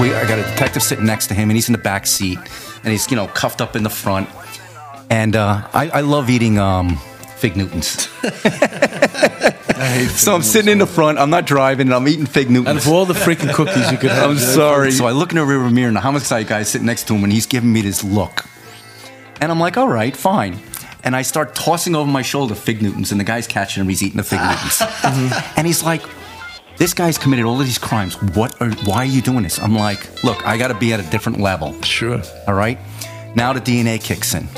we I got a detective sitting next to him, and he's in the back seat, and he's you know cuffed up in the front. And uh, I, I love eating um, fig Newtons. so I'm sitting in the front. I'm not driving, and I'm eating fig And Newtons. for all the freaking cookies you could have. I'm sorry. So I look in the rearview mirror, and the homicide guy is sitting next to him, and he's giving me this look. And I'm like, all right, fine. And I start tossing over my shoulder fig Newtons, and the guy's catching him. He's eating the fig Newtons. And he's like, this guy's committed all of these crimes. What? Are, why are you doing this? I'm like, look, I got to be at a different level. Sure. All right. Now the DNA kicks in.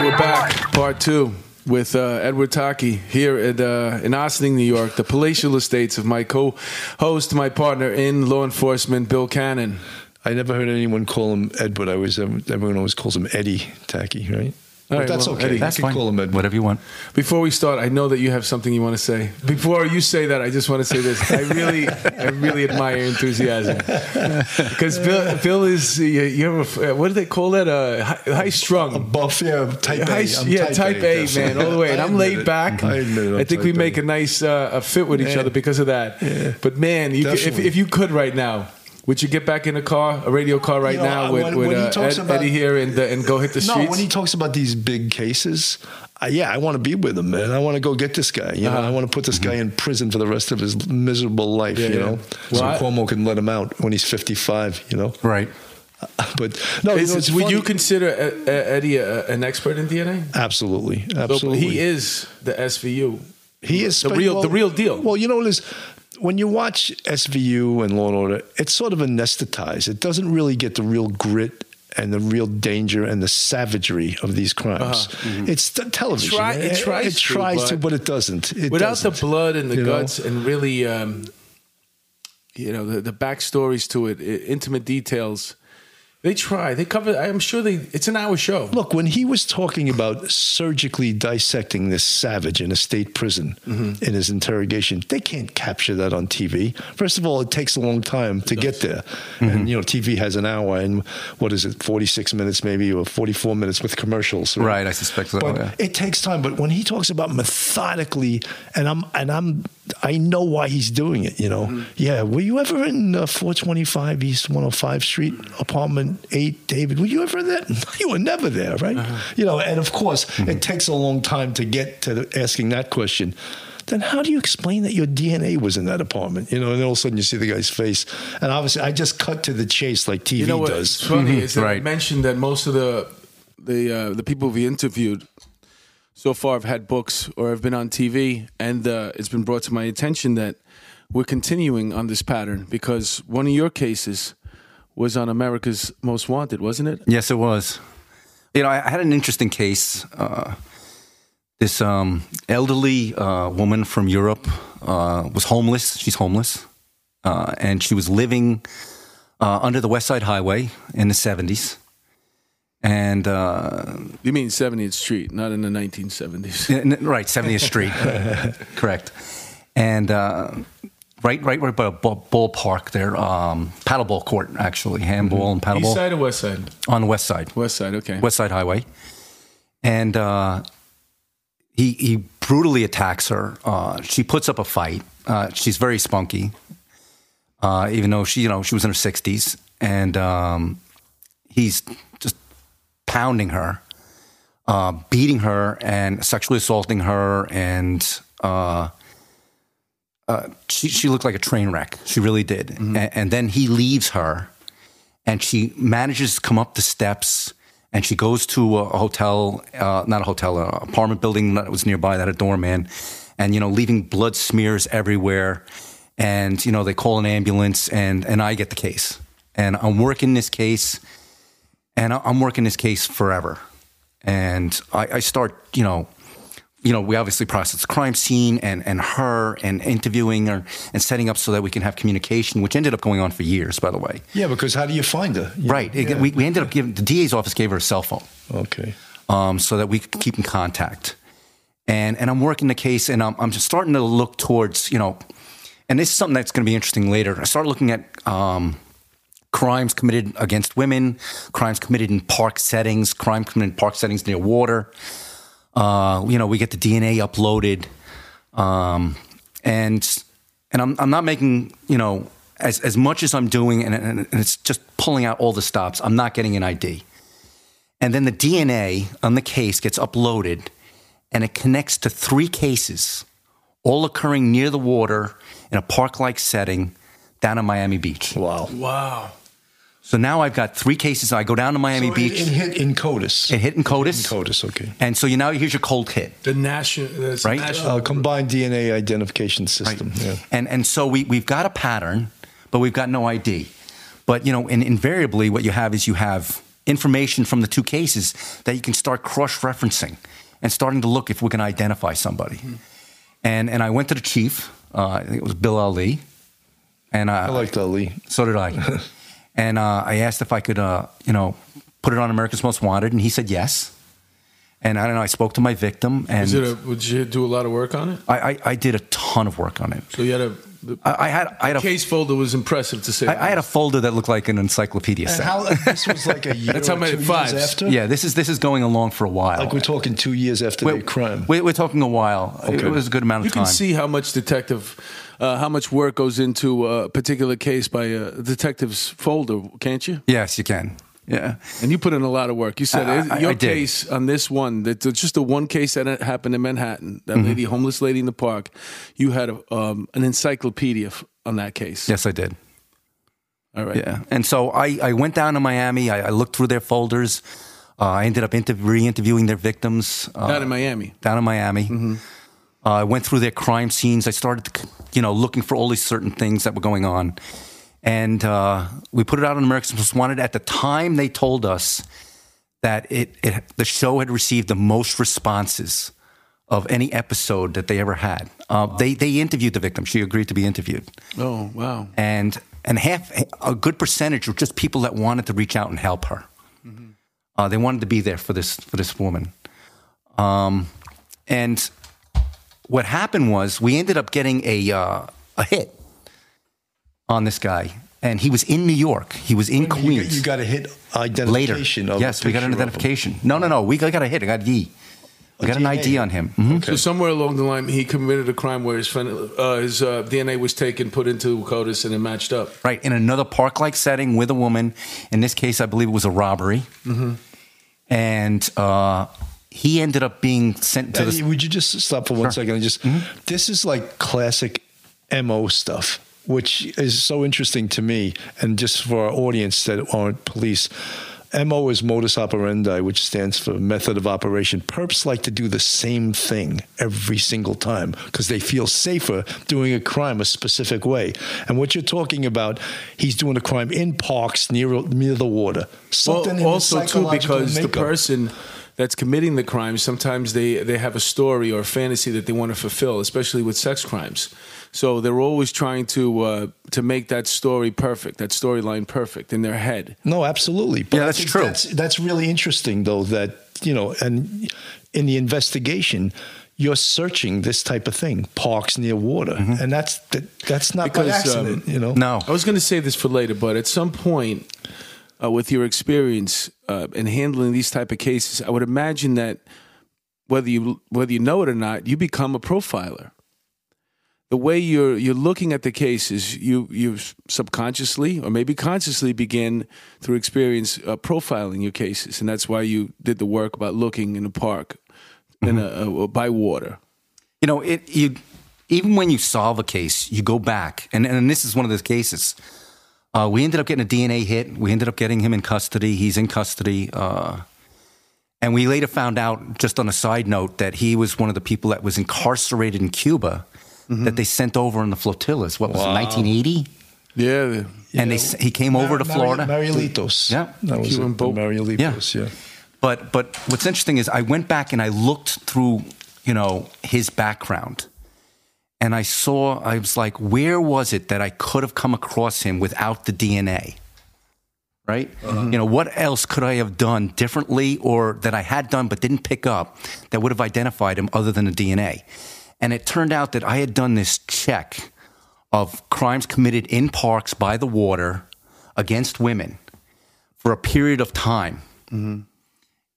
We're back, part two, with uh, Edward Taki here at, uh, in Ossining, New York, the palatial estates of my co-host, my partner in law enforcement, Bill Cannon. I never heard anyone call him Edward. I was um, everyone always calls him Eddie Tacky, right? All But right, that's well, okay. Eddie, You That's can fine. call him Edward. Whatever you want. Before we start, I know that you have something you want to say. Before you say that, I just want to say this. I really, I really admire your enthusiasm because Bill, Bill is you, you have a, what do they call that? Uh, high, high strung. Buff, yeah, type High, A. I'm yeah, type, A, yes. man, all the way. And I I'm laid it. back. I admit it. I'm think we make A. a nice uh, a fit with each other because of that. Yeah. But man, you could, if, if you could right now, would you get back in a car, a radio car right You know, now with, when- with when he uh, talks Ed, about- Eddie here and uh, and go hit the No, streets? when he talks about these big cases, uh, yeah, I want to be with him, man. I want to go get this guy. You know, Uh-huh. I want to put this guy in prison for the rest of his miserable life. Yeah, you yeah. know, Well, so I- Cuomo can let him out when he's fifty-five. You know, Right. but no, you know, it's would you consider uh, uh, Eddie an expert in DNA? absolutely, So, absolutely. he is the SVU. He is the real, the real deal. Well, you know what is when you watch SVU and Law and Order, it's sort of anesthetized. It doesn't really get the real grit and the real danger and the savagery of these crimes. It's the television. Uh-huh. Try- it tries it to, tries to, but but it doesn't. It Without the doesn't. blood and the You know? guts and really, um, you know, the, the backstories to it, intimate details. They try. They cover. I'm sure they. It's an hour show. Look, when he was talking about surgically dissecting this savage in a state prison Mm-hmm. in his interrogation, they can't capture that on TV. First of all, it takes a long time to get there. Mm-hmm. And, you know, TV has an hour and what is it, 46 minutes maybe, or 44 minutes with commercials. Right, I suspect so, But yeah. it takes time. But when he talks about methodically, and I'm, and I'm, I know why he's doing it, you know. Mm-hmm. Yeah, were you ever in uh, 425 East 105 Street, apartment 8, David? Were you ever there? You were never there, right? Uh-huh. You know, and of course, Mm-hmm. it takes a long time to get to the, asking that question. Then how do you explain that your DNA was in that apartment? You know, and then all of a sudden you see the guy's face. And obviously, I just cut to the chase like TV you know does. It's funny is that I Right. mentioned that most of the the uh, the people we interviewed so far have had books or have been on TV, and uh, it's been brought to my attention that we're continuing on this pattern because one of your cases was on America's Most Wanted, wasn't it? Yes, it was. You know, I I had an interesting case. Uh, this um, elderly uh, woman from Europe uh, was homeless. She's homeless, uh, and she was living uh, under the West Side Highway in the seventies. And uh, You mean 70th Street, not in the 1970s. N- n- right, 70th Street, correct. And uh, right, right, right by a ballpark there, um, paddleball court actually, handball and paddleball East side or west side? on the west side. West side, okay. West Side Highway, and uh, he he brutally attacks her. Uh, she puts up a fight. Uh, she's very spunky, uh, even though she you know she was in her sixties, and um, he's just pounding her, uh, beating her, and sexually assaulting her, and. Uh, uh, she she looked like a train wreck. She really did. A- and then he leaves her, and she manages to come up the steps and she goes to a hotel, uh, not a hotel, an apartment building that was nearby that had a doorman, and you know, leaving blood smears everywhere. And you know, they call an ambulance, and and I get the case, and I'm working this case, and I- I'm working this case forever, and I, I start, you know. You know, we obviously process the crime scene and, and her and interviewing her and setting up so that we can have communication, which ended up going on for years, by the way. Yeah, because how do you find her? You- Right. Yeah. We, we ended up giving the DA's office gave her a cell phone okay. um, so that we could keep in contact. And and I'm working the case, and I'm I'm just starting to look towards you know, and this is something that's going to be interesting later. I start looking at um, crimes committed against women, crimes committed in park settings, crime committed in park settings near water. Uh, you know, we get the DNA uploaded, um, and and I'm I'm not making you know as as much as I'm doing, and, and, and it's just pulling out all the stops. I'm not getting an ID, and then the DNA on the case gets uploaded, and it connects to three cases, all occurring near the water in a park-like setting down in Miami Beach. Wow. Wow. So now I've got three cases. I go down to Miami So it, Beach. it hit in CODIS. It hit in CODIS. In CODIS, okay. And so you now here's your cold hit. The national, Right? national Uh, combined DNA identification system. Yeah. And and so we we've got a pattern, but we've got no ID. But you know, and invariably what you have is you have information from the two cases that you can start cross referencing and starting to look if we can identify somebody. And and I went to the chief, uh, I think it was Bill Allee. And uh, I liked Allee. so did I. and uh, I asked if I could, uh, you know, put it on America's Most Wanted, and he said yes. And I don't know. I spoke to my victim, and it a, would you do a lot of work on it? I, I, I did a ton of work on it. So you had a the I, I had I had a case folder was impressive to say. I, I had a folder that looked like an encyclopedia And set. how this was like a year That's how or many two fives. years after? yeah, this is this is going along for a while. Like we're talking two years after We're- the crime. We're, we're talking a while. Okay. It was a good amount of you time. You can see how much detective, uh, how much work goes into a particular case by a detective's folder, can't you? Yes, you can. Yeah. And you put in a lot of work. You said I- I- your I case on this one, that just the one case that happened in Manhattan, that Mm-hmm. lady, homeless lady in the park. You had a, um, an encyclopedia on that case. Yes, I did. All right. Yeah. And so I, I went down to Miami. I, I looked through their folders. Uh, I ended up inter- re-interviewing their victims. Uh, Down in Miami. down in Miami. Uh, I went through their crime scenes. I started, you know, looking for all these certain things that were going on, and uh, we put it out on America's Most Wanted. At the time, they told us that it, it the show had received the most responses of any episode that they ever had. Uh, they they interviewed the victim. She agreed to be interviewed, Oh, wow. and and half a good percentage were just people that wanted to reach out and help her. Uh, they wanted to be there for this for this woman. Um, and what happened was we ended up getting a uh, a hit on this guy, and he was in New York. He was in Queens. you got a hit later. identification of yes, a we got an picture of him. identification. No, no, no. We got a hit. I got a D. We A got an ID on him. Mhm. So somewhere along the line, he committed a crime where his friend, uh, his uh, DNA was taken, put into CODIS, and it matched up. Right in another park-like setting with a woman. In this case, I believe it was a robbery, and uh, he ended up being sent to Eddie, the. would you just stop for one second and just this is like classic mo stuff which is so interesting to me and just for our audience that aren't police mo is modus operandi which stands for method of operation. Perps like to do the same thing every single time because they feel safer doing a crime a specific way. And what you're talking about he's doing a crime in parks near near the water. Something in Well, also too because the person that's committing the crime sometimes they they have a story or a fantasy that they want to fulfill, especially with sex crimes. So they're always trying to uh, to make that story perfect, that storyline perfect in their head. No, absolutely. But Yeah, that's true. That's, that's really interesting, though. That you know, and in the investigation, you're searching this type of thing, parks near water, and that's that, that's not by Because, accident. um, you know, No, I was going to say this for later, but at some point, uh, with your experience uh, in handling these type of cases, I would imagine that whether you whether you know it or not, you become a profiler. The way you're you're looking at the cases, you you subconsciously or maybe consciously begin through experience uh, profiling your cases, and that's why you did the work about looking in a park, in a, uh, by water. you know it. You even when you solve a case, you go back, and and this is one of those cases. Uh, we ended up getting a DNA hit. We ended up getting him in custody. He's in custody. Uh, and we later found out, just on a side note, that he was one of the people that was incarcerated in Cuba that they sent over on the flotillas. What was Wow. it, 1980? Yeah, and they, he came over to Mar- Florida. Marielitos. Yeah. that was Cuban it. boat. Marielitos. Yeah. But but what's interesting is I went back and I looked through, you know, his background. And I saw I was like, where was it that I could have come across him without the DNA? Right? Uh-huh. You know, what else could I have done differently or that I had done but didn't pick up that would have identified him other than the DNA? And it turned out that I had done this check of crimes committed in parks by the water against women for a period of time mm-hmm.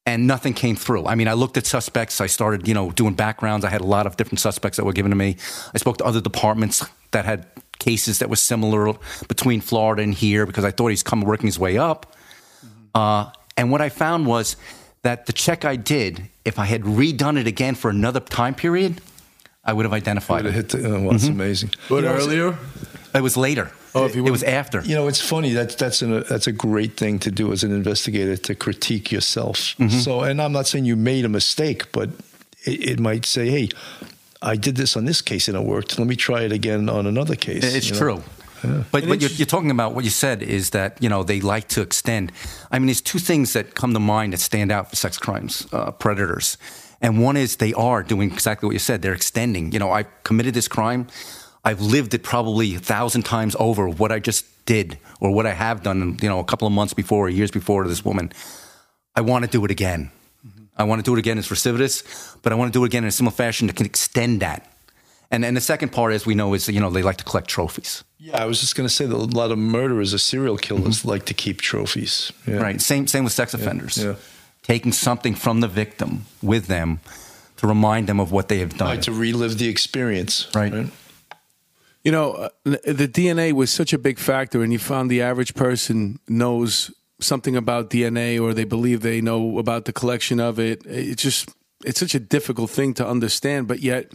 And nothing came through. I mean, I looked at suspects. I started, you know, doing backgrounds. I had a lot of different suspects that were given to me. I spoke to other departments that had cases that were similar between Florida and here because I thought he's come working his way up. Uh, and what I found was that the check I did, if I had redone it again for another time period, I would have identified Would have it. hit the, oh, well, that's amazing. But You know, earlier, It was later. Oh, if you it was after. You know, it's funny. That's that's an, that's a great thing to do as an investigator to critique yourself. Mm-hmm. So, and I'm not saying you made a mistake, but it, it might say, "Hey, I did this on this case and it worked. Let me try it again on another case." It's you know? true. But, but you're, you're talking about what you said is that you know they like to extend. I mean, there's two things that come to mind that stand out for sex crimes uh, predators, and one is they are doing exactly what you said. They're extending. You know, I committed this crime. I've lived it probably a thousand times over what I just did or what I have done. You know, a couple of months before or years before to this woman. I want to do it again. I want to do it again. It's recidivist, but I want to do it again in a similar fashion that can extend that. And and the second part, as we know, is you know they like to collect trophies. Yeah, I was just going to say that a lot of murderers or serial killers like to keep trophies. Yeah. Mm-hmm. Right. Same same with sex offenders. yeah. Taking something from the victim with them to remind them of what they have done. Like to relive the experience. Right. You know, uh, the DNA was such a big factor, and you found the average person knows something about DNA, or they believe they know about the collection of it. It's just it's such a difficult thing to understand, but yet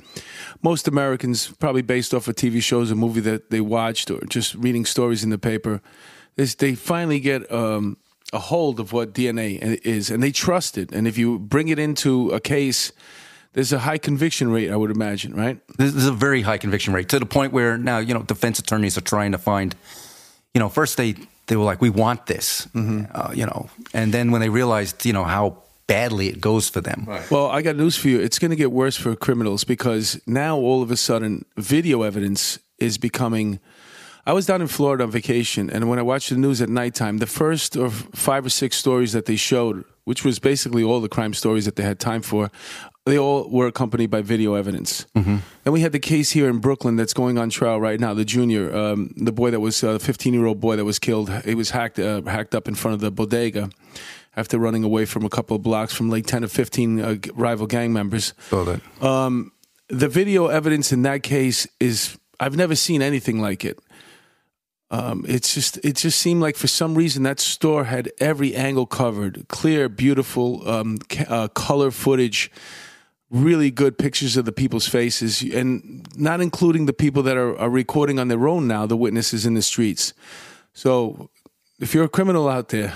most Americans, probably based off of TV shows or movie that they watched, or just reading stories in the paper, is they finally get um, a hold of what DNA is, and they trust it. And if you bring it into a case. There's a high conviction rate, I would imagine, right? This is a very high conviction rate to the point where now you know defense attorneys are trying to find. You know, first they they were like, "We want this," uh, you know, and then when they realized, you know, how badly it goes for them. Well, I got news for you. It's going to get worse for criminals because now all of a sudden video evidence is becoming. I was down in Florida on vacation, and when I watched the news at nighttime, the first of five or six stories that they showed, which was basically all the crime stories that they had time for, they all were accompanied by video evidence. Mm-hmm. And we had the case here in Brooklyn that's going on trial right now. The junior, um, the boy that was a 15 year old boy that was killed, he was hacked uh, hacked up in front of the bodega after running away from a couple of blocks from like 10 or 15 uh, rival gang members. So that Um, the video evidence in that case is I've never seen anything like it. Um, it's just it just seemed like for some reason that store had every angle covered, clear, beautiful um, ca- uh, color footage, really good pictures of the people's faces, and not including the people that are, are recording on their own now, the witnesses in the streets. So. If you're a criminal out there,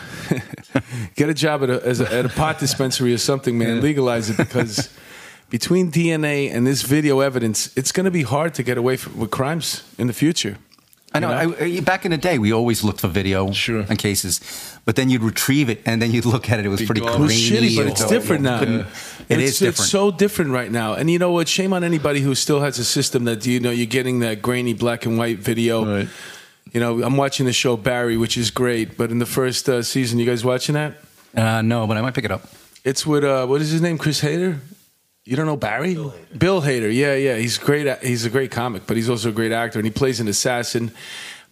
get a job at a, as a, at a pot dispensary or something, man. Legalize it because between DNA and this video evidence, it's going to be hard to get away from, with crimes in the future. I know. You I, I- back in the day, we always looked for video Sure. and cases, but then you'd retrieve it and then you'd look at it. It was pretty gone. It was shitty, but it's different now. couldn't- It it's, is different. It's so different right now. And you know what? Shame on anybody who still has a system that you know you're getting that grainy black and white video. Right. You know, I'm watching the show Barry, which is great. But in the first uh, season, you guys watching that? uh, no, but I might pick it up. It's with uh, what is his name? Chris Hader. You don't know Barry? Bill Hader. Yeah, yeah. He's great. He's a great comic, but he's also a great actor, and he plays an assassin.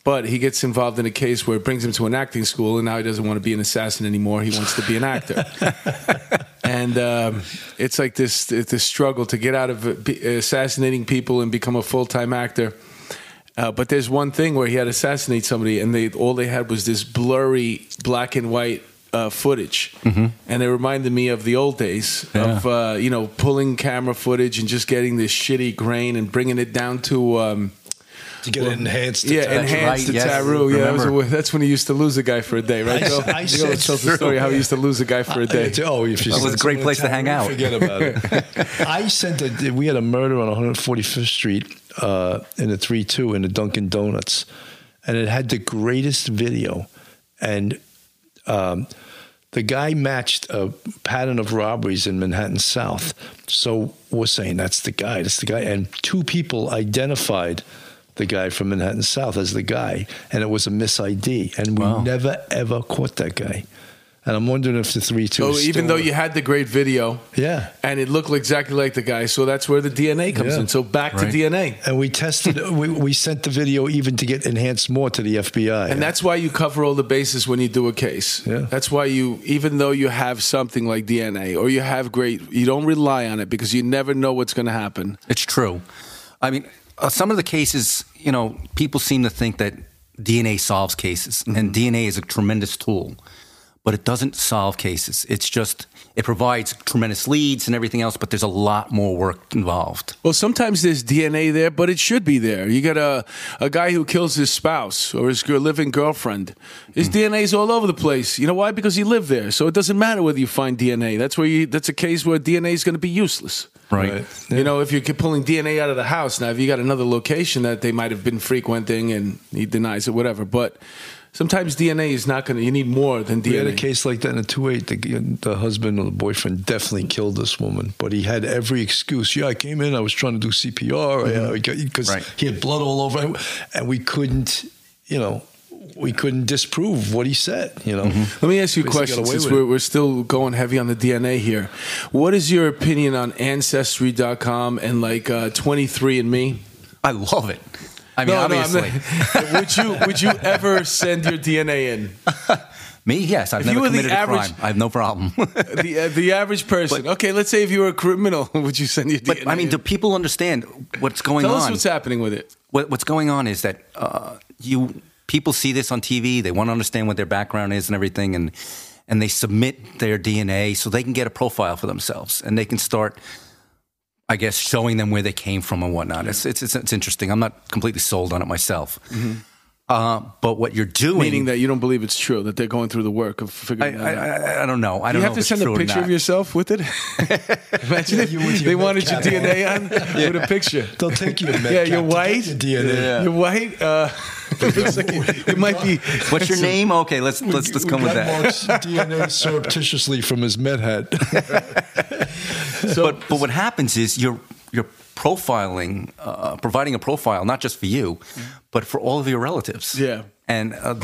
But he gets involved in a case where it brings him to an acting school, and now he doesn't want to be an assassin anymore. He wants to be an actor. and um, it's like this this struggle to get out of assassinating people and become a full time actor. Uh, but there's one thing where he had to assassinate somebody, and they all they had was this blurry black and white uh, footage, and it reminded me of the old days of uh, you know pulling camera footage and just getting this shitty grain and bringing it down to. Um, To get it enhanced. yeah, to- enhanced right, to yes. Taru. Yeah, that was a- that's when he used to lose a guy for a day, right? I- Bill? I You said always tells the true. story how he used to lose a guy for a day. Oh, if you That was a great place to hang out. Forget about it. I sent a. We had a murder on 145th Street uh, in the three two in the Dunkin' Donuts, and it had the greatest video, and um, the guy matched a pattern of robberies in Manhattan South. So we're saying that's the guy. That's the guy, and two people identified. The guy from Manhattan South as the guy, and it was a miss ID, and we Wow. never ever caught that guy. And I'm wondering if the three two. So is even still- though you had the great video, yeah, and it looked exactly like the guy, so that's where the DNA comes Yeah. in. So back Right. to DNA. and we tested, we, we sent the video even to get enhanced more to the FBI. And that's why you cover all the bases when you do a case. Yeah. That's why you, even though you have something like DNA or you have great, you don't rely on it because you never know what's going to happen. It's true. I mean, uh, some of the cases, you know, people seem to think that DNA solves cases, and DNA is a tremendous tool, but it doesn't solve cases. It's just it provides tremendous leads and everything else, but there's a lot more work involved. Well, sometimes there's DNA there, but it should be there. You got a, a guy who kills his spouse or his living girlfriend. His mm-hmm. DNA's all over the place. You know why? Because he lived there. So it doesn't matter whether you find DNA. That's where you. That's a case where DNA is going to be useless. Right. You know, if you're pulling DNA out of the house now, if you got another location that they might have been frequenting and he denies it, whatever. But sometimes DNA is not going to. You need more than DNA. We had a case like that in a two eight. The, the husband or the boyfriend definitely killed this woman, but he had every excuse. Yeah, I came in. I was trying to do CPR because Right. he had blood all over, him, and we couldn't, you know, we couldn't disprove what he said. You know. Let me ask you a question since we're, we're still going heavy on the DNA here. What is your opinion on Ancestry.com and like uh, 23andMe? I love it. I mean, obviously, not- would you would you ever send your DNA in? me, yes, I've If you never were the committed a average- crime. I have no problem. The uh, the average person. okay, let's say if you were a criminal, would you send your DNA? but? I mean, in? do people understand what's going tell on? us what's happening with it. what, what's going on is that uh, you people see this on TV. They want to understand what their background is and everything, and and they submit their DNA so they can get a profile for themselves, and they can start, I guess, showing them where they came from and whatnot. It's, it's it's it's interesting. I'm not completely sold on it myself, mm-hmm. Uh, but what you're doing, Mm-hmm. Meaning that you don't believe it's true that they're going through the work of figuring I, out. I, I don't know. I Do don't you know have to send a picture of yourself with it. Imagine if you with they wanted your DNA on with a picture. They'll take you to Yeah, you're to get white. your DNA. You're white. Uh, it looks like it, it might be. What's your name? Okay, let's let's let's We come with that. Mark's DNA surreptitiously from his med hat. but but what happens is you're you're profiling, uh, providing a profile not just for you, but for all of your relatives. Yeah. and uh,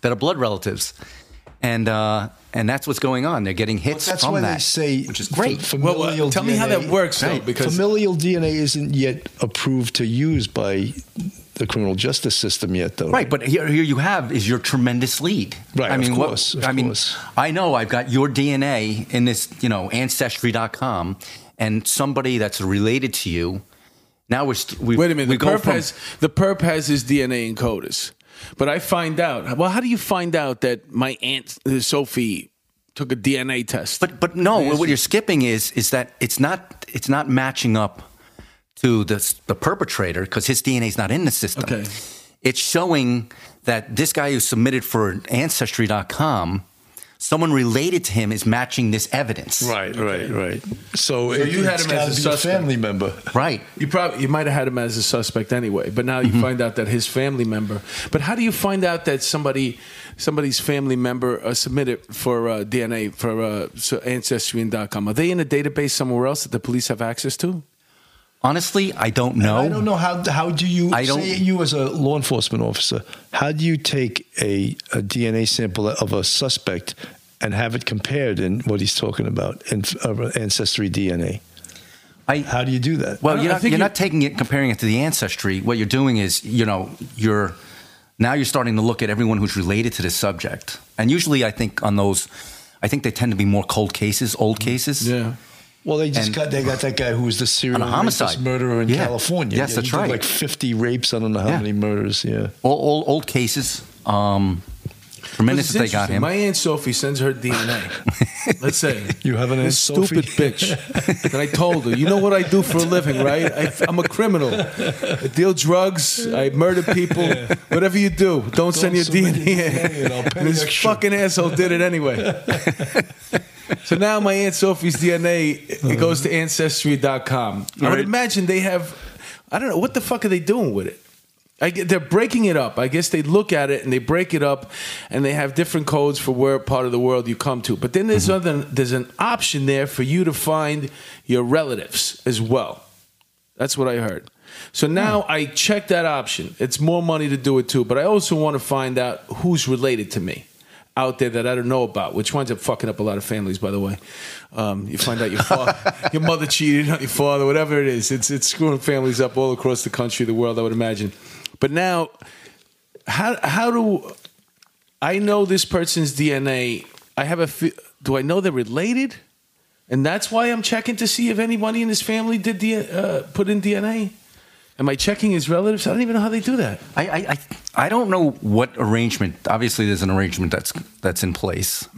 that are blood relatives, and uh, and that's what's going on. They're getting hits That's from why that, they say which is great. fa- Well, Familial well, tell me how that DNA works, though, because- familial DNA isn't yet approved to use by the criminal justice system yet, though. Right, but here, here you have is your tremendous lead. Right, I of mean, what- of I mean, course. I know I've got your DNA in this, you know, ancestry.com, and somebody that's related to you. Now we're st- we Wait a minute. We The perp from has the perp has his DNA in CODIS, but I find out. Well, how do you find out that my aunt uh, Sophie took a DNA test? But but no, what you're skipping is is that it's not it's not matching up to the the perpetrator because his DNA is not in the system. Okay. It's showing that this guy who submitted for ancestry.com, someone related to him is matching this evidence. Right, right, right. So, it, you had him as a suspect. family member. Right. You probably you might have had him as a suspect anyway, but now you find out that his family member. But how do you find out that somebody somebody's family member uh, submitted for uh, DNA for uh, so ancestry.com? Are they in a database somewhere else that the police have access to? Honestly, I don't know. I don't know how. How do you? I don't- Say you as a law enforcement officer. How do you take a, a DNA sample of a suspect and have it compared in what he's talking about in uh, ancestry DNA? I, How do you do that? Well, you're, not, you're you- not taking it, comparing it to the ancestry. What you're doing is, you know, you're now you're starting to look at everyone who's related to this subject. And usually, I think on those, I think they tend to be more cold cases, old cases. Yeah. Well, they just And- got they got that guy who was the serial homicide. murderer in Yeah. California. Yes, Yeah, that's right. Like fifty rapes. I don't know how Yeah. many murders. Yeah. All, all old cases. Um, tremendous that they got him. My aunt Sophie sends her DNA. Let's say You have an Aunt this stupid bitch. And I told her, you know what I do for a living, right? I, I'm a criminal. I deal drugs. I murder people. Whatever you do, don't, send your submit DNA in. And And this extra. fucking asshole did it anyway. so now my aunt Sophie's DNA it goes to ancestry.com. I would Right. imagine they have. I don't know what the fuck are they doing with it. I get, they're breaking it up. I guess they look at it and they break it up, and they have different codes for where part of the world you come to. But then there's other there's an option there for you to find your relatives as well. That's what I heard. So now I check that option. It's more money to do it too, but I also want to find out who's related to me out there that I don't know about, which winds up fucking up a lot of families, by the way. Um, you find out your father, your mother cheated on your father, whatever it is. It's it's screwing families up all across the country, the world, I would imagine. But now, how how do I know this person's DNA? I have a. Do I know they're related? And that's why I'm checking to see if anybody in his family did D- uh, put in DNA. Am I checking his relatives? I don't even know how they do that. I, I, I, I don't know what arrangement. Obviously, there's an arrangement that's that's in place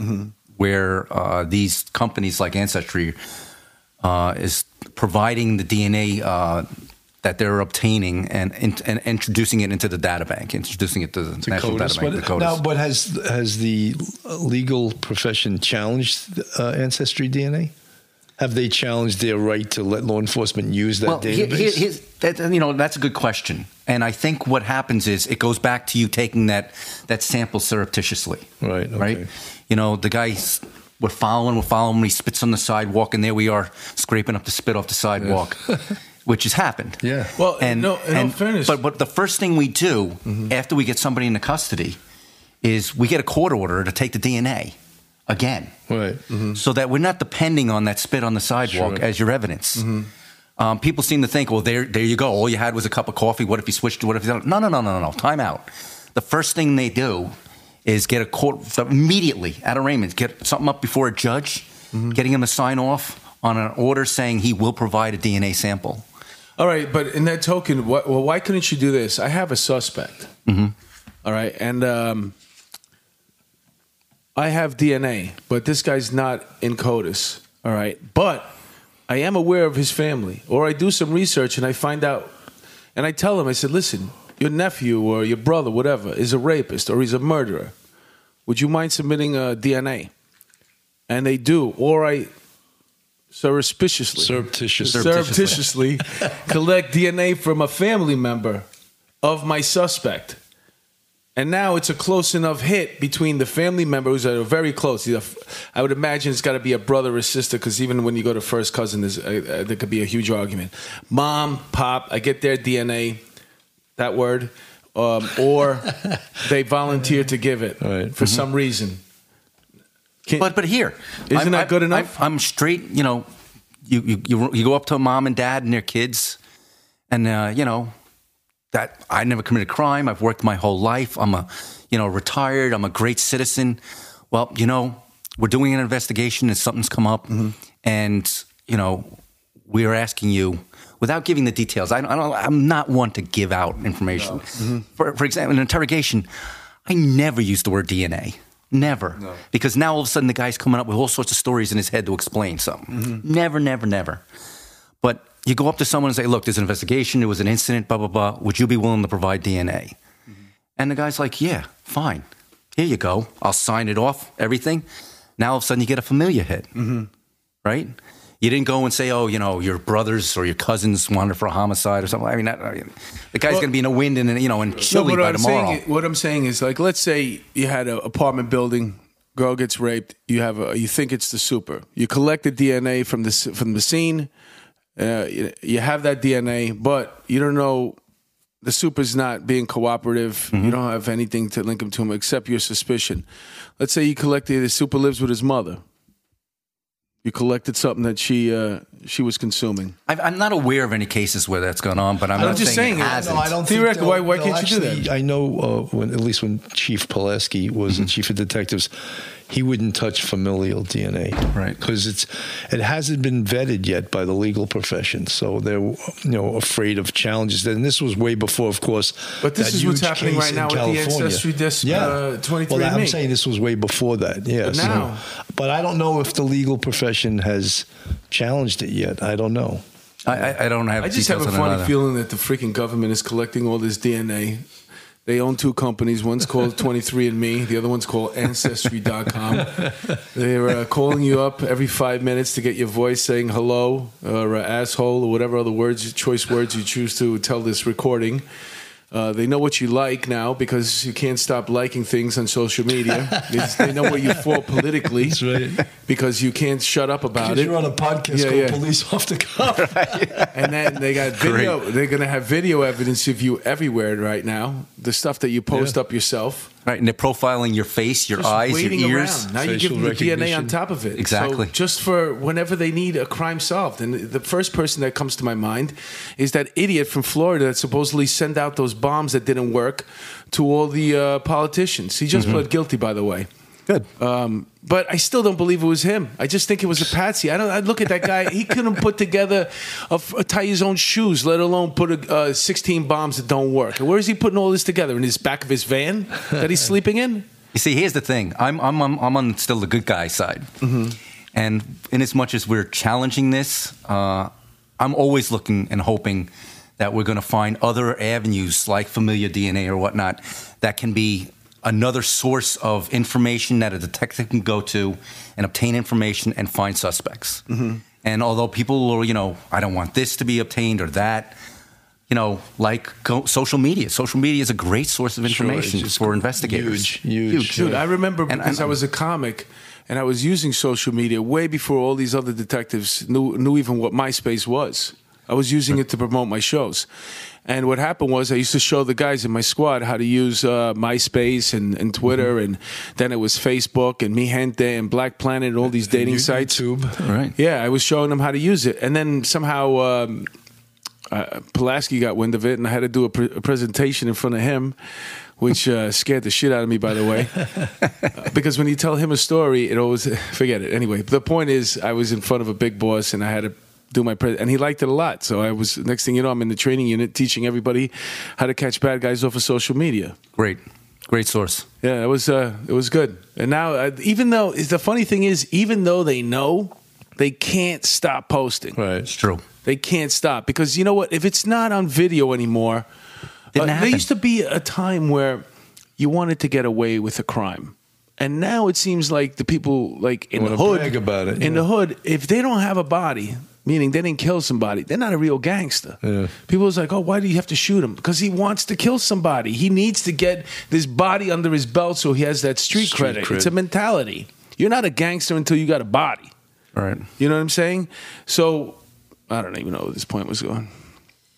where uh, these companies like Ancestry uh, is providing the DNA uh, that they're obtaining and, and and introducing it into the data bank, introducing it to the national CODIS. data bank. But, the now, but has has the legal profession challenged uh, ancestry DNA? Have they challenged their right to let law enforcement use that well, here- database? here- here's- that, you know, that's a good question, and I think what happens is it goes back to you taking that that sample surreptitiously, Right, okay. Right. You know, the guys we're following, we're following. He spits on the sidewalk, and there we are scraping up the spit off the sidewalk, which has happened. Yeah. Well, no, in all fairness- but but the first thing we do mm-hmm. after we get somebody into custody is we get a court order to take the DNA again right. Mm-hmm. so that we're not depending on that spit on the sidewalk Sure. as your evidence. Mm-hmm. Um, people seem to think, well, there, there you go. All you had was a cup of coffee. What if you switched to what if you don't? No, no, no, no, no, no. Time out. The first thing they do is get a court immediately at arraignment, get something up before a judge, getting him to sign off on an order saying he will provide a DNA sample. All right, but in that token, what, well, why couldn't you do this? I have a suspect. All right, and um, I have DNA, but this guy's not in CODIS. All right, but I am aware of his family, or I do some research and I find out, and I tell him, I said, listen, your nephew or your brother, whatever, is a rapist or he's a murderer. Would you mind submitting a DNA? And they do, or I surreptitiously Surreptitiously. surreptitiously collect DNA from a family member of my suspect. And now it's a close enough hit between the family members that are very close. I would imagine it's got to be a brother or sister because even when you go to first cousin, uh, uh, there could be a huge argument. Mom, pop, I get their DNA, that word, um, or they volunteer to give it Right. for some reason. Can- But but here, Isn't I'm- that I'm- good enough? I'm, I'm straight. You know, you, you you you go up to a mom and dad and their kids, and uh, you know that I never committed a crime. I've worked my whole life. I'm a you know retired. I'm a great citizen. Well, you know, we're doing an investigation and something's come up, Mm-hmm. and you know we are asking you. Without giving the details, I don't, I don't, I'm not one to give out information. Mm-hmm. For, for example, in interrogation, I never use the word DNA. Never. Because now all of a sudden the guy's coming up with all sorts of stories in his head to explain something. Mm-hmm. Never, never, never. But you go up to someone and say, look, there's an investigation, there was an incident, blah, blah, blah. Would you be willing to provide DNA? And the guy's like, yeah, fine. Here you go. I'll sign it off, everything. Now all of a sudden you get a familiar hit, right? You didn't go and say, oh, you know, your brothers or your cousins wanted for a homicide or something. I mean, that, I mean the guy's Well- going to be in a wind and, you know, in Chile what by I'm tomorrow. Saying, what I'm saying is, like, let's say you had an apartment building, girl gets raped. You have a, you think it's the super. You collect the DNA from the from the scene. Uh, you, you have that DNA, but you don't know the super's not being cooperative. You don't have anything to link him to him except your suspicion. Let's say you collected the super lives with his mother. You collected something that she uh, she was consuming. I've, I'm not aware of any cases where that's gone on, but I'm I'm not just saying, saying it it. hasn't. No, I don't Theoretically, think why- why can't you do that? I know, uh, when at least when Chief Pulaski was Mm-hmm. the chief of detectives, he wouldn't touch familial DNA, Right. Because it's it hasn't been vetted yet by the legal profession, so they're you know afraid of challenges. And this was way before, of course. But this that is what's happening right in now with the California. Ancestry dis- yeah. uh, 23andMe. Well, I'm saying this was way before that. Yeah. But so- now- but I don't know if the legal profession has challenged it yet. I don't know. I, I, I don't have. I just have a funny feeling that the freaking government is collecting all this DNA. They own two companies. One's called 23andMe. The other one's called Ancestry.com. They're uh, calling you up every five minutes to get your voice saying hello or uh, asshole or whatever other words, choice words you choose to tell this recording. Uh, they know what you like now because you can't stop liking things on social media. they, they know where you fall politically That's right. because you can't shut up about Because it. you're on a podcast Yeah, called yeah. Police Off the Cuff. and then they got video. They're going to have video evidence of you everywhere right now. The stuff that you post Yeah. up yourself, Right, and they're profiling your face, your just eyes, your ears. around. Now you give facial them the DNA on top of it. Exactly. So just for whenever they need a crime solved. And the first person that comes to my mind is that idiot from Florida that supposedly sent out those bombs that didn't work to all the uh, politicians. He Mm-hmm. just pled guilty, by the way. Good. Um, but I still don't believe it was him. I just think it was a patsy. I don't. I look at that guy. He couldn't put together a, a tie his own shoes, let alone put a, uh, 16 bombs that don't work. And where is he putting all this together in his back of his van that he's sleeping in? You see, here's the thing. I'm I'm I'm, I'm on still the good guy side, Mm-hmm. and in as much as we're challenging this, uh, I'm always looking and hoping that we're going to find other avenues like familiar DNA or whatnot that can be another source of information that a detective can go to and obtain information and find suspects. Mm-hmm. And although people are, you know, I don't want this to be obtained or that. You know, like go, social media. Social media is a great source of information it's just for investigators. Huge, huge. Dude, I remember And because I'm- I was a comic and I was using social media way before all these other detectives knew knew even what MySpace was. I was using it to promote my shows. And what happened was I used to show the guys in my squad how to use uh, MySpace and, and Twitter, and then it was Facebook and Mi Gente and Black Planet and all these dating sites. YouTube. Right. Yeah, I was showing them how to use it, and then somehow um, uh, Pulaski got wind of it, and I had to do a, pre- a presentation in front of him, which uh, scared the shit out of me, by the way. Uh, because when you tell him a story, it always forget it. Anyway, the point is, I was in front of a big boss, and I had to do my pre- and he liked it a lot. So I was next thing you know, I'm in the training unit teaching everybody how to catch bad guys off of social media. Great, great source. Yeah, it was uh, it was good. And now, uh, even though the funny thing is, even though they know, they can't stop posting. Right. It's true. They can't stop because you know what? If it's not on video anymore, uh, there used to be a time where you wanted to get away with a crime. And now it seems like the people like in the hood In yeah. the hood, if they don't have a body, meaning they didn't kill somebody, they're not a real gangster. Yeah. People was like, oh, why do you have to shoot him? Because he wants to kill somebody. He needs to get this body under his belt so he has that street, Street credit. cred. It's a mentality. You're not a gangster until you got a body. All right. You know what I'm saying? So I don't even know where this point was going.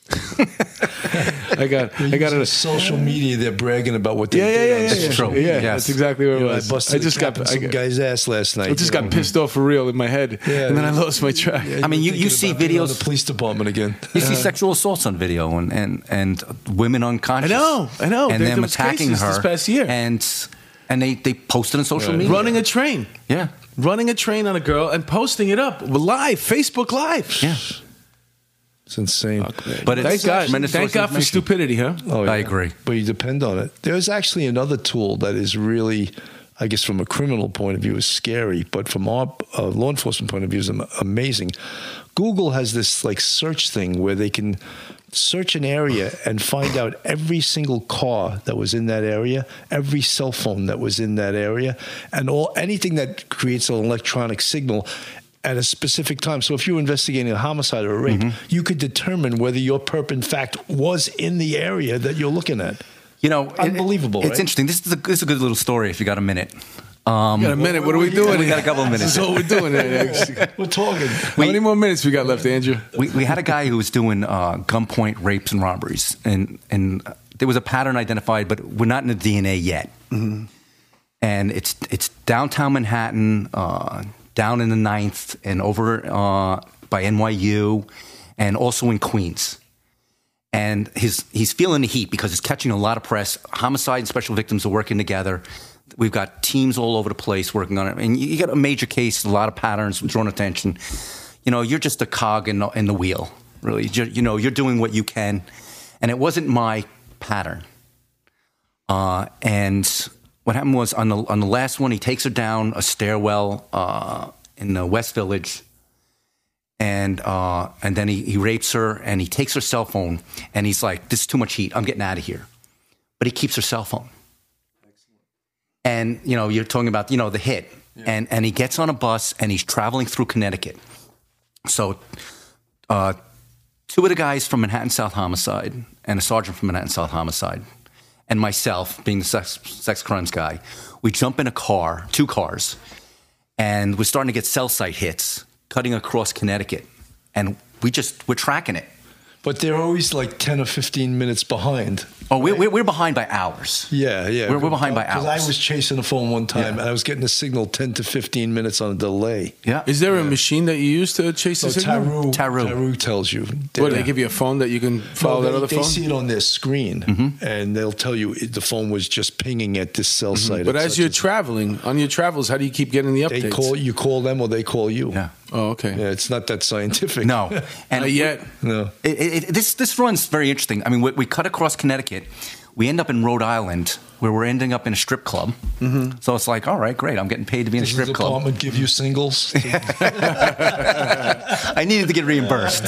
I got, I got Using it. social media. They're bragging about what they Yeah, yeah, did. yeah, on yeah. That's social true. media. Yeah, Yes. that's exactly where You it know, I was. busted I a just got, in I some got, guy's ass last night. I just got know. pissed off for real in my head, Yeah, and then I lost my track. Yeah, I mean, you're you- you see about being on videos- the police department again. You see sexual assaults on video and, and, and women unconscious. I know, I know. And There- them there attacking her this past year. And and they, they posted on social Right. media. Running a train, yeah. running a train on a girl and posting it up live, Facebook Live. Yeah. It's insane. But it's Thank God, tremendous thank God for information. stupidity, huh? Oh, I agree. But you depend on it. There's actually another tool that is really, I guess, from a criminal point of view, is scary, but from our uh, law enforcement point of view, is amazing. Google has this like search thing where they can search an area and find out every single car that was in that area, every cell phone that was in that area, and all anything that creates an electronic signal at a specific time. So if you're investigating a homicide or a rape, you could determine whether your perp in fact was in the area that you're looking at. You know, it- Unbelievable, It's right? interesting. This is, a, this is a good little story if you got a minute. Um, got a minute. What are we doing? We got a couple of minutes. This is what we're doing. here. We're talking. How many more minutes we got left, Andrew? we, we had a guy who was doing uh, gunpoint rapes and robberies, and and uh, there was a pattern identified, but we're not in the DNA yet. And it's it's downtown Manhattan, uh, down in the Ninth, and over uh, by NYU, and also in Queens. And his he's feeling the heat because he's catching a lot of press. Homicide and special victims are working together. We've got teams all over the place working on it, and you, got a major case, a lot of patterns drawing attention. You know, you're just a cog in the, in the wheel, really. You're, you know, you're doing what you can, and it wasn't my pattern. Uh, and what happened was on the on the last one, he takes her down a stairwell uh, in the West Village, and uh, and then he, he rapes her and he takes her cell phone and he's like, "This is too much heat. I'm getting out of here." But he keeps her cell phone. And you know, you're talking about you know the hit, and and he gets on a bus and he's traveling through Connecticut. So, uh, two of the guys from Manhattan South Homicide and a sergeant from Manhattan South Homicide, and myself, being the sex, sex crimes guy, we jump in a car, two cars, and we're starting to get cell site hits cutting across Connecticut, and we just we're tracking it. but they're always like 10 or 15 minutes behind. Oh, we're, we're, we're behind by hours. Yeah, yeah. We're- we're behind by Because I was chasing the phone one time Yeah. and I was getting a signal 10 to 15 minutes on a delay. Yeah. Is there a machine that you use to chase the So signal? Taru, Taru. tells you. What, they give you a phone that you can follow Well, that they, other they phone? see it on their screen, mm-hmm. and they'll tell you the phone was just pinging at this cell mm-hmm. site. But as you're and such. traveling, on your travels, how do you keep getting the updates? they call you call them or they call you. Yeah. Oh, okay. Yeah, it's not that scientific. No. And Not yet. no. It, it, it- this this run's very interesting. I mean, we, we cut across Connecticut. We end up in Rhode Island, where we're ending up in a strip club. Mm-hmm. So it's like, all right, great. I'm getting paid to be in a Does strip the club. department give you singles? I needed to get reimbursed,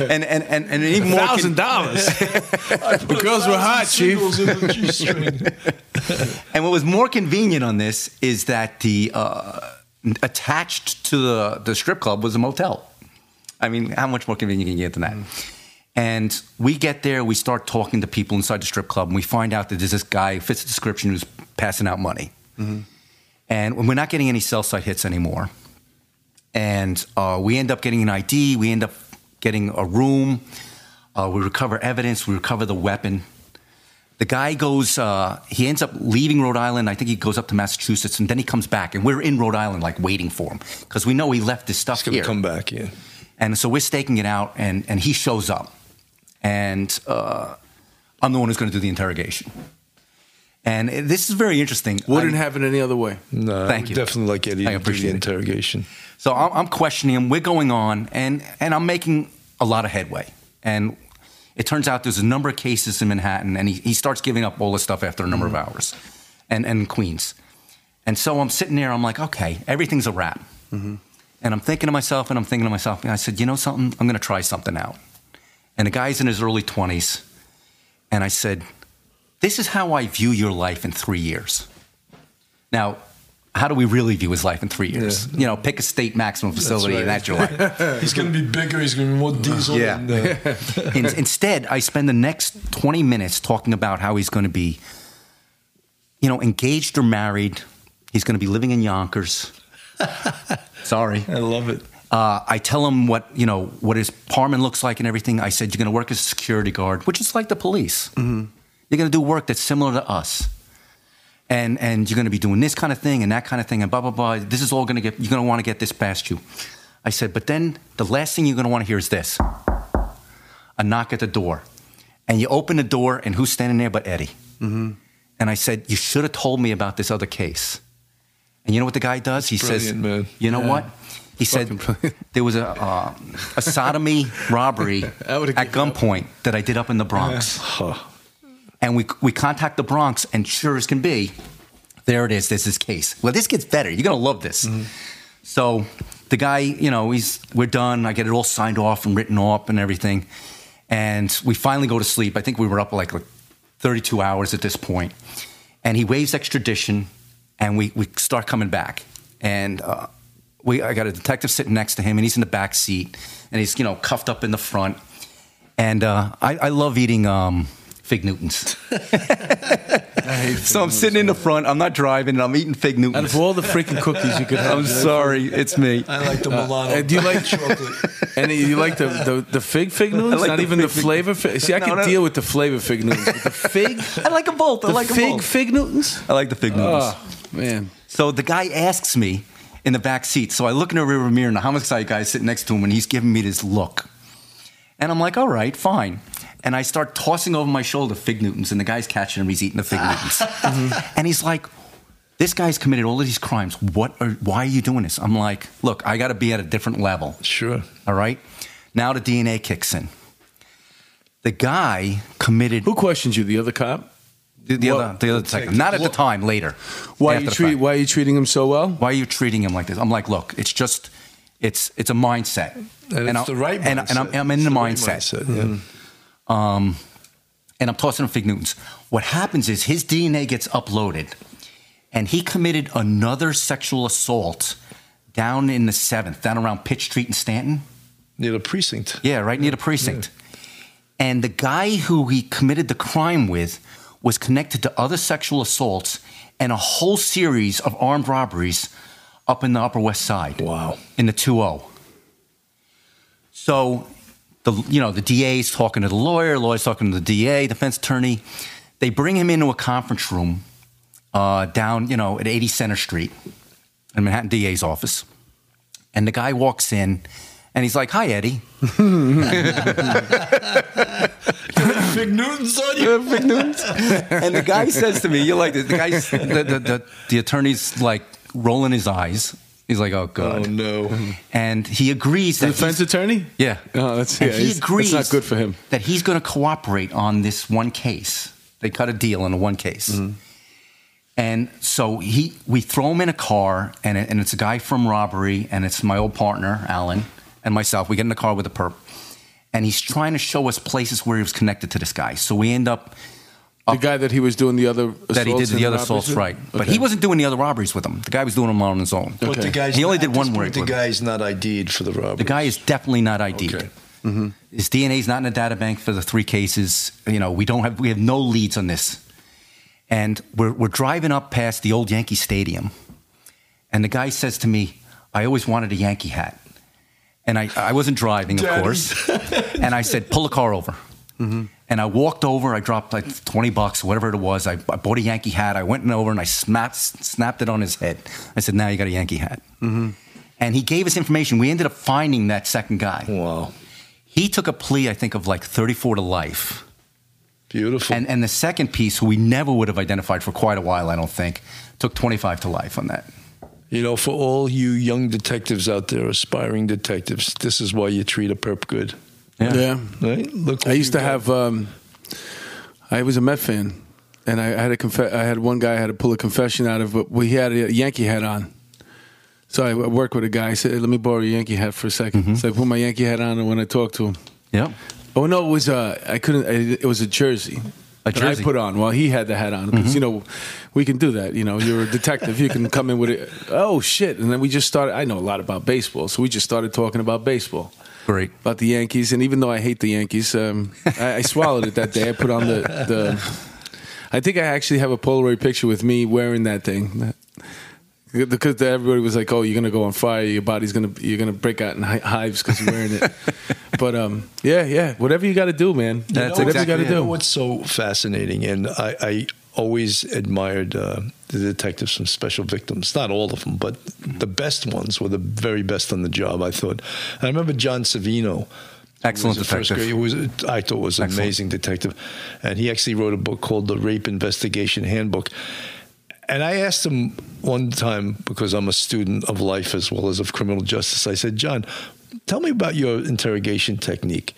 and and and, and even more. Thousand dollars. the girls were hot, chief. In the And what was more convenient on this is that the uh, attached to the, the strip club was a motel. I mean, how much more convenient can you get than that? And we get there, we start talking to people inside the strip club, and we find out that there's this guy who fits the description who's passing out money. And we're not getting any cell site hits anymore. And uh, we end up getting an ID, we end up getting a room, uh, we recover evidence, we recover the weapon. The guy goes, uh, he ends up leaving Rhode Island. I think he goes up to Massachusetts, and then he comes back, and we're in Rhode Island, like waiting for him, because we know he left his stuff going here. come back, yeah. And so we're staking it out, and, and he shows up. And uh, I'm the one who's going to do the interrogation. And it- this is very interesting. Wouldn't I- have it any other way. No, Thank you. definitely like Eddie I appreciate the it. interrogation. So I'm, I'm questioning him. We're going on, and, and I'm making a lot of headway. And it turns out there's a number of cases in Manhattan, and he, he starts giving up all this stuff after a number of hours, and, and Queens. And so I'm sitting there, I'm like, okay, everything's a wrap. And I'm thinking to myself, and I'm thinking to myself, and I said, you know something? I'm going to try something out. And the guy's in his early 20s, and I said, this is how I view your life in three years. Now, how do we really view his life in three years? You know, pick a state maximum facility, right. and that's your life. He's going to be bigger. He's going to be more diesel. Yeah. And, uh, In, instead, I spend the next 20 minutes talking about how he's going to be, you know, engaged or married. He's going to be living in Yonkers. Sorry. I love it. Uh, I tell him what you know what his parman looks like and everything. I said you're going to work as a security guard, which is like the police. You're going to do work that's similar to us, and and you're going to be doing this kind of thing and that kind of thing and blah blah blah. This is all going to get you're going to want to get this past you. I said, but then the last thing you're going to want to hear is this: a knock at the door, and you open the door, and who's standing there but Eddie? And I said, you should have told me about this other case. And you know what the guy does? He says, man. you know what? He said there was a uh, a sodomy robbery at given up. gunpoint that I did up in the Bronx, Huh. and we we contact the Bronx, and sure as can be, there it is. There's this case. Well, this gets better. You're gonna love this. Mm-hmm. So the guy, you know, he's we're done. I get it all signed off and written up and everything, and we finally go to sleep. I think we were up like, like 32 hours at this point, and he waives extradition, and we we start coming back, and. Uh, we, I got a detective sitting next to him, and he's in the back seat, and he's you know cuffed up in the front. And uh, I, I love eating um, fig Newtons. so I'm sitting in the front. I'm not driving, and I'm eating fig Out Newtons. of all the freaking cookies you could have, I'm sorry, it's me. I like the Milano. Uh, do you like chocolate? And you like the, the, the fig fig Newtons? like Not the even the fig- fig- flavor fig. See, I No, can no. deal with the flavor fig noodles. But the fig, I like them both. I the like them fig both. fig Newtons. I like the fig Newtons. Oh man, So the guy asks me in the back seat. So I look in the rear mirror, and the homicide guy is sitting next to him, and he's giving me this look. And I'm like, all right, fine. And I start tossing over my shoulder fig Newtons, and the guy's catching him. He's eating the fig Newtons. And he's like, this guy's committed all of these crimes. What are, why are you doing this? I'm like, look, I got to be at a different level. Sure. All right? Now the DNA kicks in. The guy committed who questions you? The other cop? The, the What- other, the other detective. Not at the time, later. Why are you treat. Why are you treating him so well? Why are you treating him like this? I'm like, look, it's just, it's it's a mindset, And, it's I- the right and, mindset. and I'm, I'm in It's the right mindset, yeah. um, and I'm tossing him fig Newtons. What happens is his DNA gets uploaded, and he committed another sexual assault down in the seventh, down around Pitt Street in Stanton. Near the precinct. Yeah, right near the precinct. And the guy who he committed the crime with was connected to other sexual assaults and a whole series of armed robberies up in the Upper West Side. Wow. In the 2 0. So the you know the DA's talking to the lawyer, lawyer's talking to the DA, defense attorney. They bring him into a conference room uh, down you know at 80 Center Street, in Manhattan DA's office, and the guy walks in. And he's like, "Hi, Eddie." Big Newton's on you. Big Newtons. and the guy says to me, "You're like the, the guy, the, the, the, the attorney's like rolling his eyes. He's like, "Oh Oh God," no. and he agrees that defense he's- attorney? Yeah. Oh, that's And yeah, he he's- agrees That's not good for him. that he's going to cooperate on this one case. They cut a deal on the one case. Mm-hmm. And so he, we throw him in a car, and, it, and it's a guy from robbery, and it's my old partner, Alan, and myself. We get in the car with a perp. And he's trying to show us places where he was connected to this guy. So we end up The guy that he was doing the other assaults that he did the other robberies assaults, with? right. But Okay. he wasn't doing the other robberies with him. The guy was doing them on his own. But Okay. the guy's He only did one point, work The with him. not ID'd for the robbery. The guy is definitely not ID'd. Okay. Mm-hmm. His DNA is not in the data bank for the three cases. You know, we don't have we have no leads on this. And we're we're driving up past the old Yankee Stadium, and the guy says to me, "I always wanted a Yankee hat." And I, I wasn't driving, of course. and I said, "Pull the car over." Mm-hmm. And I walked over. I dropped like twenty bucks, whatever it was. I, I bought a Yankee hat. I went over and I snapped snapped it on his head. I said, "Now you got a Yankee hat." Mm-hmm. And he gave us information. We ended up finding that second guy. Wow. He took a plea, I think, of like 34 to life. Beautiful. And, and the second piece, who we never would have identified for quite a while, I don't think, took 25 to life on that. You know, for all you young detectives out there, aspiring detectives, this is why you treat a perp good. Yeah. Right? Look. I used to got. have. Um, I was a Met fan, and I had a conf- I had one guy I had to pull a confession out of, but he had a Yankee hat on. So I worked with a guy. I said, hey, "Let me borrow your Yankee hat for a 2nd Mm-hmm. So I put my Yankee hat on, and when I talked to him, Yeah. oh no, it was uh, I couldn't. It was a jersey. A that jersey. Mm-hmm. I put on while he had the hat on because you know we can do that. You know, you're a detective. You can come in with it. Oh shit! And then we just started. I know a lot about baseball, so we just started talking about baseball Great. about the Yankees, and even though I hate the Yankees, um, I, I swallowed it that day. I put on the, the. I think I actually have a Polaroid picture with me wearing that thing. Because everybody was like, "Oh, you're gonna go on fire. Your body's gonna you're gonna break out in hives because you're wearing it." but um, yeah, yeah, whatever you got to do, man. That's whatever exactly you got it. to You know do. what's so fascinating, and I, I always admired uh, the detectives from Special Victims. Not all of them, but the best ones were the very best on the job. I thought. And I remember John Savino. Excellent was the first detective. guy was, I thought was an Excellent. amazing detective, and he actually wrote a book called the Rape Investigation Handbook. And I asked him one time because I'm a student of life as well as of criminal justice. I said, John, tell me about your interrogation technique.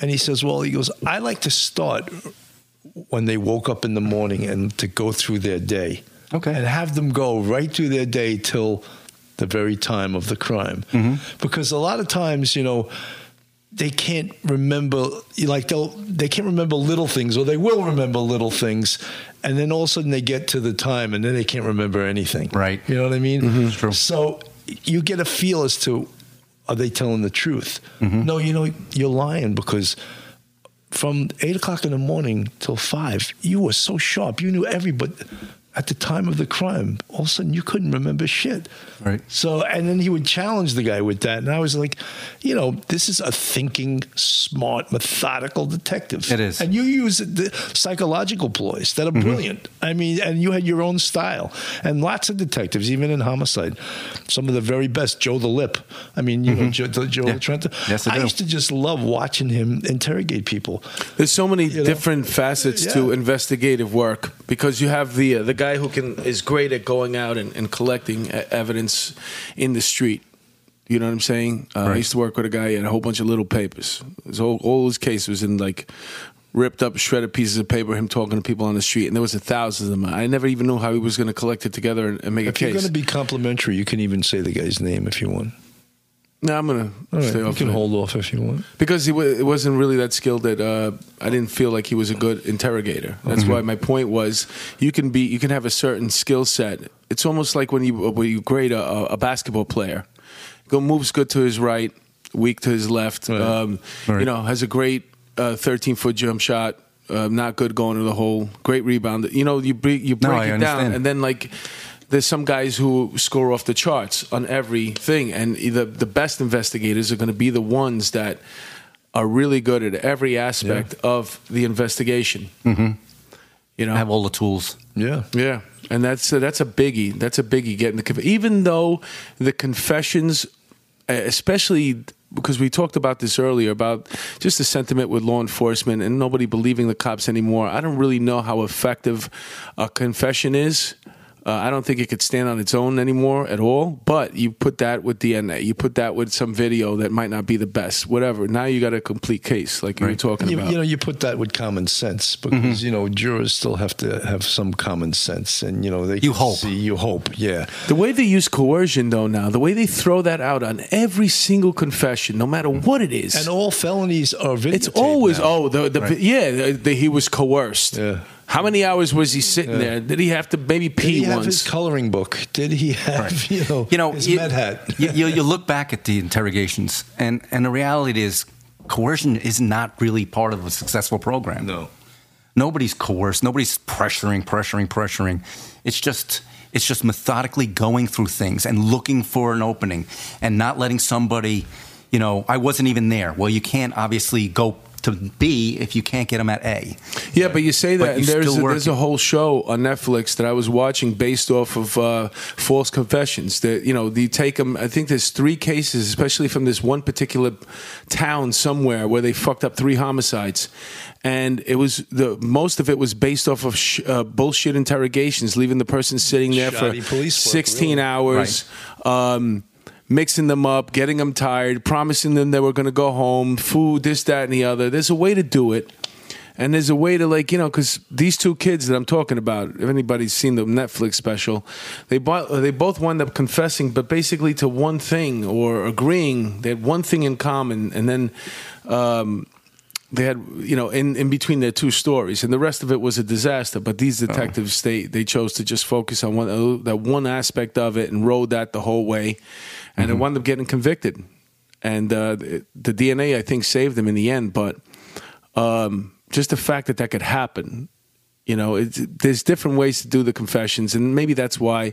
And he says, Well, he goes, I like to start when they woke up in the morning and to go through their day. Okay. And have them go right through their day till the very time of the crime. Mm-hmm. Because a lot of times, you know, they can't remember like they'll they can't remember little things or they will remember little things and then all of a sudden they get to the time and then they can't remember anything Right. you know what i mean true. so you get a feel as to are they telling the truth Mm-hmm. no you know you're lying because from eight o'clock in the morning till five you were so sharp you knew everybody at the time of the crime all of a sudden you couldn't remember shit Right. so, and then he would challenge the guy with that. And I was like, you know, this is a thinking, smart, methodical detective. It is. And you use the psychological ploys that are brilliant. I mean, and you had your own style. And lots of detectives, even in homicide, some of the very best, Joe the Lip. I mean, you know, Joe, Joe Yeah. Trent. Yes, I do. used to just love watching him interrogate people. There's so many know? different facets to investigative work because you have the uh, the guy who can is great at going out and, and collecting evidence in the street. You know what I'm saying? Uh, I used to work with a guy. He had a whole bunch of little papers. His whole, all his case was in like ripped up, shredded pieces of paper. Him talking to people on the street, and there was a thousand of them. I never even knew how he was going to collect it together and, and make If a case. If you're going to be complimentary, you can even say the guy's name if you want. No, I'm to right, stay you can of hold off if you want. because he it wasn't really that skilled that uh, I didn't feel like he was a good interrogator. That's why my point was you can be you can have a certain skill set. It's almost like when you when you grade a, a basketball player. Go moves good to his right, weak to his left. Right. Um, Right. You know has a great thirteen foot jump shot. Uh, not good going to the hole. Great rebound. You know you break you break I it down and then like. There's some guys who score off the charts on everything, and the the best investigators are going to be the ones that are really good at every aspect of the investigation. Mm-hmm. You know, have all the tools. Yeah. yeah, and that's uh, that's a biggie. That's a biggie getting the conf- even though the confessions, uh, especially because we talked about this earlier about just the sentiment with law enforcement and nobody believing the cops anymore. I don't really know how effective a confession is. Uh, I don't think it could stand on its own anymore at all. But you put that with DNA, you put that with some video that might not be the best, whatever. Now you got a complete case, like you were talking You, about. you know, you put that with common sense because Mm-hmm. you know jurors still have to have some common sense, and you know they You hope. see, you hope, yeah. The way they use coercion, though, now, the way they throw that out on every single confession, no matter what it is. And all felonies are videotaped. it's always, now. oh, the, the yeah, the, the, he was coerced. Yeah. How many hours was he sitting there? Did he have to maybe Did pee he have once? his coloring book? Did he have you know, You know, his you, med hat? you, you, you look back at the interrogations, and, and the reality is coercion is not really part of a successful program. no. Nobody's coerced. Nobody's pressuring, pressuring, pressuring. It's just it's just methodically going through things and looking for an opening and not letting somebody, you know, I wasn't even there. Well, you can't obviously go to B if you can't get them at A. Yeah, but you say But that, and there's a, there's a whole show on Netflix that I was watching based off of uh, false confessions. That you know, you take them. I think there's three cases, especially from this one particular town somewhere where they fucked up three homicides, and it was the most of it was based off of sh- uh, bullshit interrogations, leaving the person sitting there Shoddy for police work, 16 really. hours. Um, Mixing them up, getting them tired, promising them they were going to go home, food, this, that, and the other. There's a way to do it. And there's a way to like you know because these two kids that I'm talking about, if anybody's seen the Netflix special, they bo- they both wound up confessing, but basically to one thing or agreeing. They had one thing in common, and then um, they had you know in, in between their two stories, and the rest of it was a disaster. But these detectives they they chose to just focus on one uh, that one aspect of it and rode that the whole way, and it wound up getting convicted. And uh, the DNA I think saved them in the end, but um, just the fact that that could happen. You know, there's different ways to do the confessions, and maybe that's why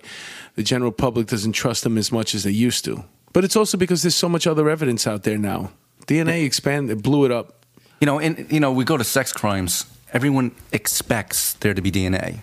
the general public doesn't trust them as much as they used to. But it's also because there's so much other evidence out there now. DNA expanded, blew it up. You know, and you know, we go to sex crimes. Everyone expects there to be DNA,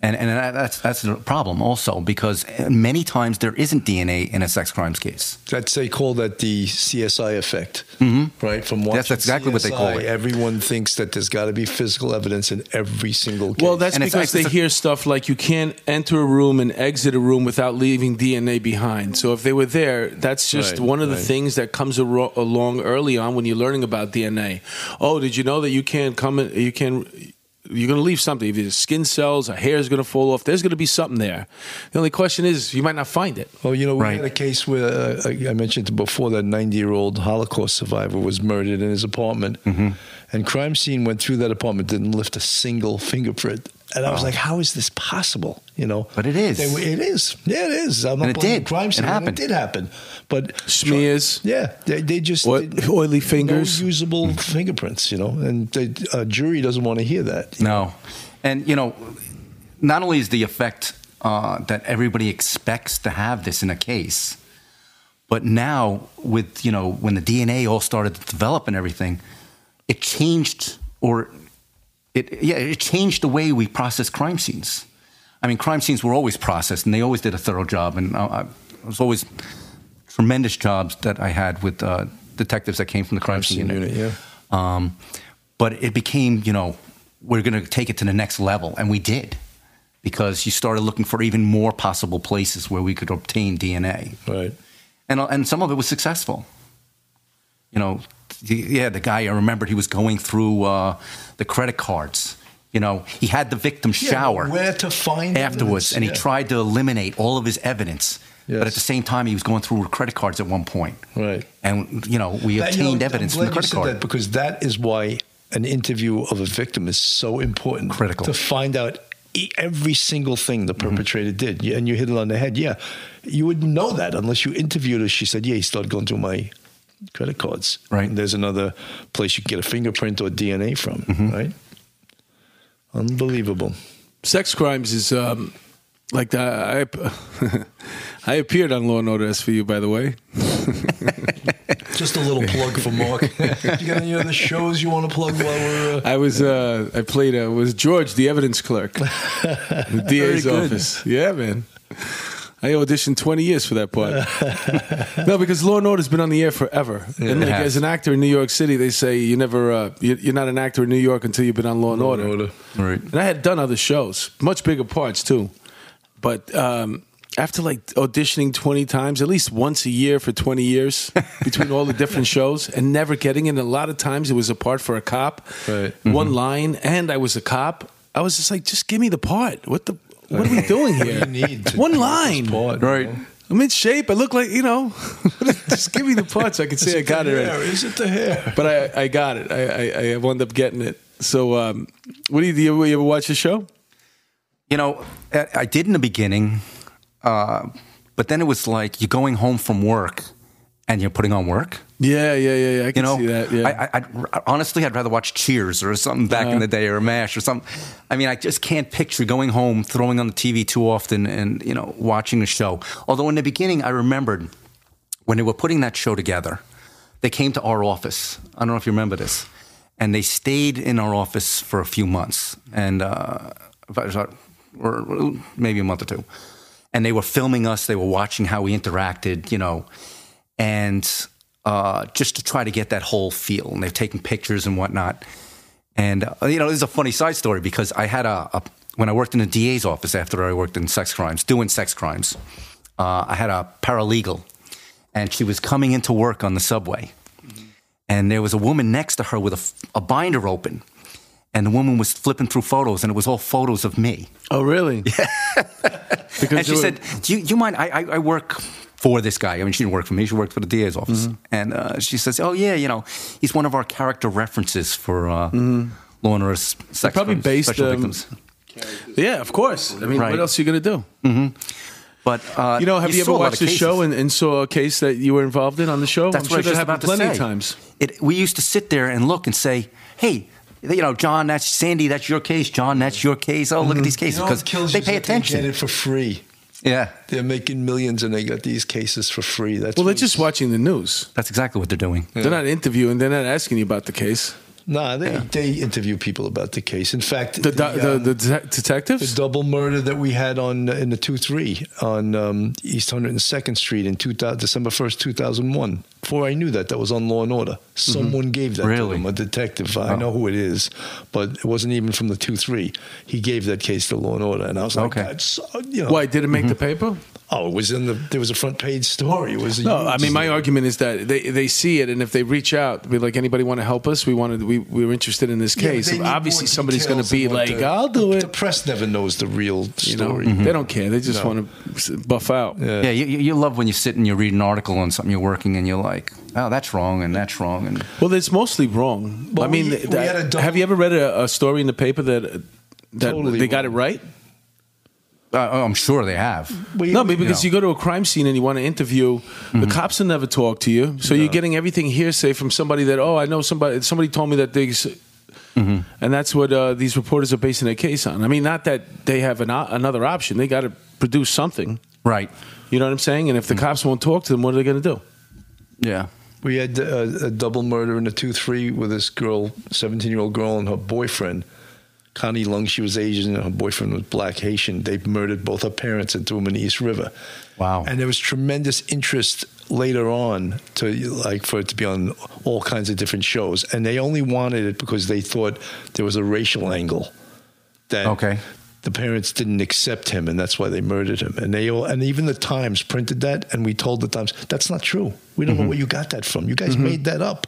and and that's that's a problem also because many times there isn't DNA in a sex crimes case. That's they call that the CSI effect, mm-hmm. right? From watching That's exactly what they call CSI, it. Everyone thinks that there's got to be physical evidence in every single case. Well, that's And it's because actually- they hear stuff like you can't enter a room and exit a room without leaving DNA behind. So if they were there, that's just Right, one of the things that comes aro- along early on when you're learning about DNA. Oh, did you know that you can't come? In, you can. You're going to leave something. If your skin cells, a hair is going to fall off. There's going to be something there. The only question is, you might not find it. Well, you know, we Right. had a case where uh, I mentioned before that 90 year old Holocaust survivor was murdered in his apartment, Mm-hmm. and crime scene went through that apartment, didn't lift a single fingerprint. And I was like, how is this possible? You know, But it is. They, it is. Yeah, it is. I'm not And it did. Crime It scene. and happened. It did happen. But Smears. Yeah, they, they just Oil- didn't- oily fingers. no usable fingerprints. You know, and the uh, jury doesn't want to hear that. No, and you know, not only is the effect uh, that everybody expects to have this in a case, but now with you know when the DNA all started to develop and everything, it changed or it yeah it changed the way we process crime scenes. I mean, crime scenes were always processed, and they always did a thorough job, and uh, I, it was always tremendous jobs that I had with uh, detectives that came from the crime, scene unit, yeah. um, but it became, you know, we're going to take it to the next level, and we did, because you started looking for even more possible places where we could obtain DNA, Right. and and some of it was successful. You know, yeah, the guy I remembered he was going through uh, the credit cards. You know, he had the victim Yeah, shower where to find afterwards, evidence, and he tried to eliminate all of his evidence. Yes. But at the same time, he was going through credit cards at one point. Right. And you know, we That- you know, obtained evidence from the credit said card. that because that is why an interview of a victim is so important. Critical. to find out every single thing the Mm-hmm. perpetrator did, and you hit it on the head. Yeah, you wouldn't know that unless you interviewed her. She said, "Yeah, he started going through my credit cards. Right. And there's another place you can get a fingerprint or DNA from. Mm-hmm. Right. Unbelievable. Sex crimes is um, like the, I, I appeared on Law and Order SVU, by the way. Just a little plug for Mark. you got any other shows you want to plug while we're? Uh... I was uh, I played uh, was George, the evidence clerk, the DA's office. Yeah, man. I auditioned 20 years for that part. no, because Law and Order's been on the air forever. Yeah, and like, as an actor in New York City, they say you never, uh, you, you're not an actor in New York until you've been on Law and Law Order. and Order. Right. And I had done other shows, much bigger parts too. But um, after like auditioning 20 times, at least once a year for 20 years between all the different shows and never getting it, a lot of times it was a part for a cop, Right. one line, and I was a cop. I was just like, just give me the part. What the? What are we doing here? you need to one line. this part, Right. you? I'm in shape. I look like you know. just give me the parts. I can say I got it. hair? already. Is it the hair? But I, I got it. I, I, I wound up getting it. So, um, what do you do? You ever, you ever watch the show? You know, I I did in the beginning, uh, but then it was like you're going home from work and you're putting on work. Yeah, yeah, yeah, yeah. I You know, see that. Yeah. I, I, I'd, honestly, I'd rather watch Cheers or something back in the day, or Mash or something. I mean, I just can't picture going home, throwing on the TV too often, and you know, watching a show. Although in the beginning, I remembered when they were putting that show together, they came to our office. I don't know if you remember this, and they stayed in our office for a few months, and if I was, uh, or maybe a month or two, and they were filming us. They were watching how we interacted, you know, and uh, just to try to get that whole feel. And they've taken pictures and whatnot. And uh, you know, this is a funny side story because I had a, a when I worked in the DA's office after I worked in sex crimes, doing sex crimes. Uh, I had a paralegal, and she was coming into work on the subway, and there was a woman next to her with a binder open, and the woman was flipping through photos, and it was all photos of me. oh, really? Yeah. because And she were- said, "Do you, you mind? I, I, I work for this guy. I mean, she didn't work for me. She worked for the DA's office." Mm-hmm. And uh, she says, "Oh yeah, you know, he's one of our character references for uh, Law and Order s- sex Mm-hmm. probably based, special um, victims." "Yeah, of course. I mean, Right. what else are you gonna do? But uh, You know, have you, saw ever watched the show and, and saw a case that you were involved in on the show? That's I'm what sure I was that happened about plenty of times. It, we used to sit there and look and say, "Hey." You know, John, that's Sandy. That's your case. John, that's your case. Oh, look at these cases know because what kills they pay is that They attention. get it for free. Yeah, They're making millions and they got these cases for free. That's Well, they're just watching the news. that's exactly what they're doing. They're not interviewing. They're not asking you about the case. Nah, they, they interview people about the case. In fact, The the, the, um, the de- the double murder that we had on in the two three on um, East Hundred and Second Street in 2000, December first, two thousand one. Before I knew that, that was on Law and Order. Mm-hmm. Someone gave that to him, a detective. I know who it is, but it wasn't even from the two three. He gave that case to Law and Order, and I was like, Okay. That's, so- you know, Why did it make the mm-hmm. paper? Oh, it was in the. There was a front page story. It was. A No, I huge mean my argument is that they, they see it, and if they reach out, be like, anybody want to help us? We wanted we we're interested in this case. they need Obviously, somebody's going to be like, the- "I'll do the, it." The press never knows the real you know, story. Mm-hmm. they don't care. They just No. want to buff out. Yeah. Yeah, you, you you love when you sit and you read an article on something you're working and you're like, oh, that's wrong and that's wrong. And Well, it's mostly wrong. Well, I mean, we- th- we had have you ever read a, a story in the paper that that Totally they got it right? uh, I'm sure they have. We- No, but because know. you go to a crime scene and you want to interview, the cops will never talk to you. So you're getting everything hearsay from somebody that, oh, I know somebody. Somebody told me that they, s and that's what uh, these reporters are basing their case on. I mean, not that they have an, o- another option; they got to produce something. Right. You know what I'm saying? And if the cops won't talk to them, what are they going to do? Yeah. We had a, a double murder in a two three with this girl, seventeen year old girl, and her boyfriend. Connie Lung, she was Asian, and her boyfriend was black Haitian. They murdered both her parents and threw them in the East River. Wow. And there was tremendous interest later on to like for it to be on all kinds of different shows, and they only wanted it because they thought there was a racial angle. That Okay. The parents didn't accept him, and that's why they murdered him. And they all, and even the Times printed that, and we told the Times that's not true. We don't know mm-hmm. where you got that from. You guys mm-hmm. made that up.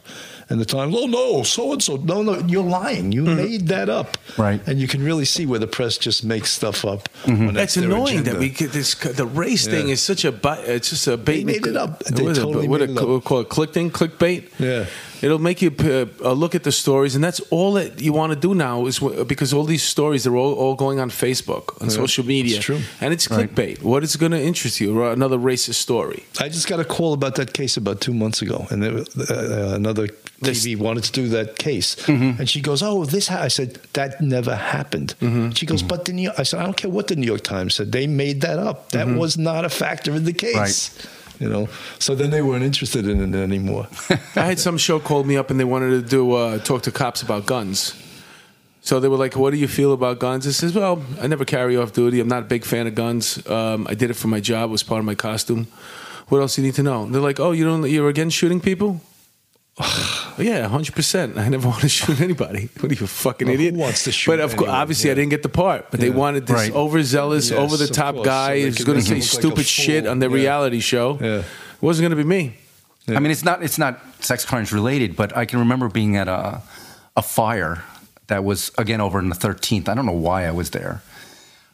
And the Times, oh no, so and so, no, no, you're lying. You mm-hmm. made that up. Right. And you can really see where the press just makes stuff up. Mm-hmm. when That's their annoying that we get this. The race thing is such a. bi- It's just a bait. They made it up. They What is it? totally What made a- it up. we'll call it click thing, clickbait. Yeah. It'll make you uh, uh, look at the stories, and that's all that you want to do now is w- because all these stories are all, all going on Facebook, on social media, true. and it's clickbait. What is going to interest you? Another racist story. I just got a call about that case about two months ago, and there, uh, another This- TV wanted to do that case, Mm-hmm. and she goes, "Oh, this." Ha-. I said that never happened. Mm-hmm. She goes, "But the New," I said, "I don't care what the New York Times said. They made that up. That Mm-hmm. was not a factor in the case." You know, so then they weren't interested in it anymore. I had some show called me up and they wanted to do uh, talk to cops about guns. So they were like, "What do you feel about guns?" I says, "Well, I never carry off duty. I'm not a big fan of guns. Um, I did it for my job. It was part of my costume. What else do you need to know?" And they're like, "Oh, you don't? You're against shooting people?" Yeah, hundred percent. I never want to shoot anybody. What are you, a fucking Well, who idiot? wants to shoot But of course, anyone? obviously, I didn't get the part. But they wanted this Right. overzealous, Yes, over the top guy so who's going to say him look like stupid shit on their Yeah. reality show. Yeah. It wasn't going to be me. I mean, it's not it's not sex crimes related, but I can remember being at a a fire that was again over in the 13th. I don't know why I was there,